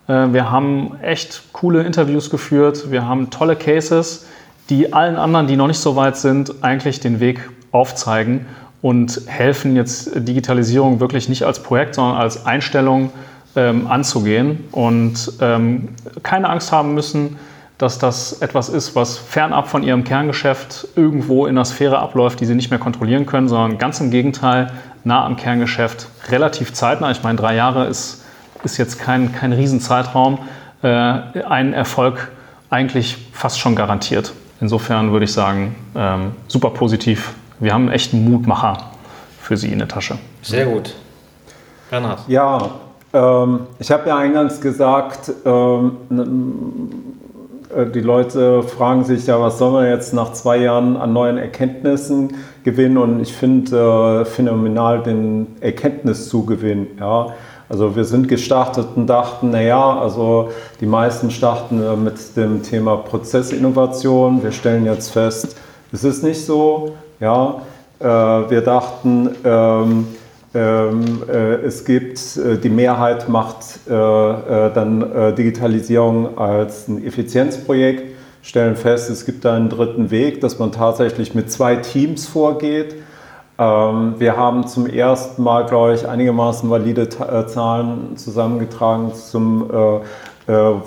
Äh, wir haben echt coole Interviews geführt. Wir haben tolle Cases, die allen anderen, die noch nicht so weit sind, eigentlich den Weg aufzeigen und helfen jetzt Digitalisierung wirklich nicht als Projekt, sondern als Einstellung ähm, anzugehen und ähm, keine Angst haben müssen, dass das etwas ist, was fernab von ihrem Kerngeschäft irgendwo in der Sphäre abläuft, die sie nicht mehr kontrollieren können, sondern ganz im Gegenteil, nah am Kerngeschäft, relativ zeitnah. Ich meine, drei Jahre ist, ist jetzt kein, kein Riesenzeitraum. Äh, ein Erfolg eigentlich fast schon garantiert. Insofern würde ich sagen, ähm, super positiv. Wir haben einen echten Mutmacher für Sie in der Tasche. Sehr gut. Bernhard. Ja, ähm, ich habe ja eingangs gesagt, ähm, äh, die Leute fragen sich ja, was soll man jetzt nach zwei Jahren an neuen Erkenntnissen gewinnen? Und ich finde äh, phänomenal den Erkenntniszugewinn. Ja. Also wir sind gestartet und dachten, naja, also die meisten starten äh, mit dem Thema Prozessinnovation. Wir stellen jetzt fest, es ist nicht so. Ja. Äh, wir dachten, ähm, ähm, äh, es gibt, äh, die Mehrheit macht äh, dann Digitalisierung als ein Effizienzprojekt, stellen fest, es gibt einen dritten Weg, dass man tatsächlich mit zwei Teams vorgeht. Ähm, wir haben zum ersten Mal, glaube ich, einigermaßen valide Zahlen zusammengetragen zum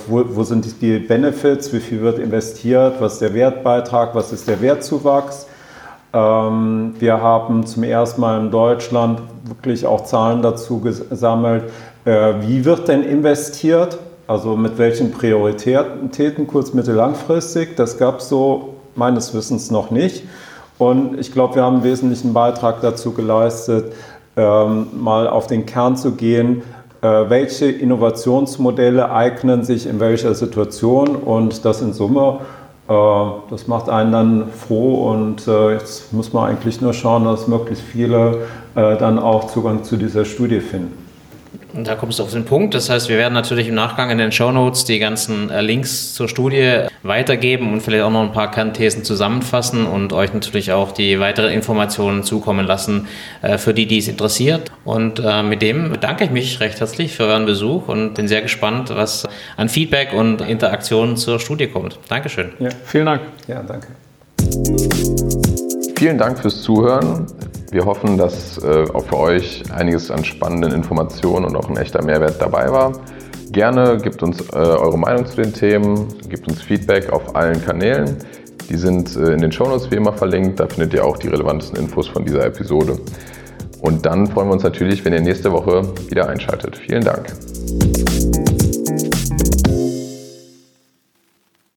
wo, sind die Benefits, wie viel wird investiert, was ist der Wertbeitrag, was ist der Wertzuwachs. Ähm, wir haben zum ersten Mal in Deutschland wirklich auch Zahlen dazu gesammelt, äh, wie wird denn investiert, also mit welchen Prioritäten kurz-, mittel-, langfristig. Das gab es so meines Wissens noch nicht. Und ich glaube, wir haben einen wesentlichen Beitrag dazu geleistet, ähm, mal auf den Kern zu gehen, äh, welche Innovationsmodelle eignen sich in welcher Situation und das in Summe das macht einen dann froh und äh, jetzt muss man eigentlich nur schauen, dass möglichst viele äh, dann auch Zugang zu dieser Studie finden. Und da kommst du auf den Punkt. Das heißt, wir werden natürlich im Nachgang in den Show Notes die ganzen äh, Links zur Studie weitergeben und vielleicht auch noch ein paar Kernthesen zusammenfassen und euch natürlich auch die weiteren Informationen zukommen lassen äh, für die, die es interessiert. Und äh, mit dem bedanke ich mich recht herzlich für euren Besuch und bin sehr gespannt, was an Feedback und Interaktionen zur Studie kommt. Dankeschön. Ja, vielen Dank. Ja, danke. Vielen Dank fürs Zuhören. Wir hoffen, dass äh, auch für euch einiges an spannenden Informationen und auch ein echter Mehrwert dabei war. Gerne gebt uns äh, eure Meinung zu den Themen, gebt uns Feedback auf allen Kanälen. Die sind äh, in den Shownotes wie immer verlinkt. Da findet ihr auch die relevantesten Infos von dieser Episode. Und dann freuen wir uns natürlich, wenn ihr nächste Woche wieder einschaltet. Vielen Dank.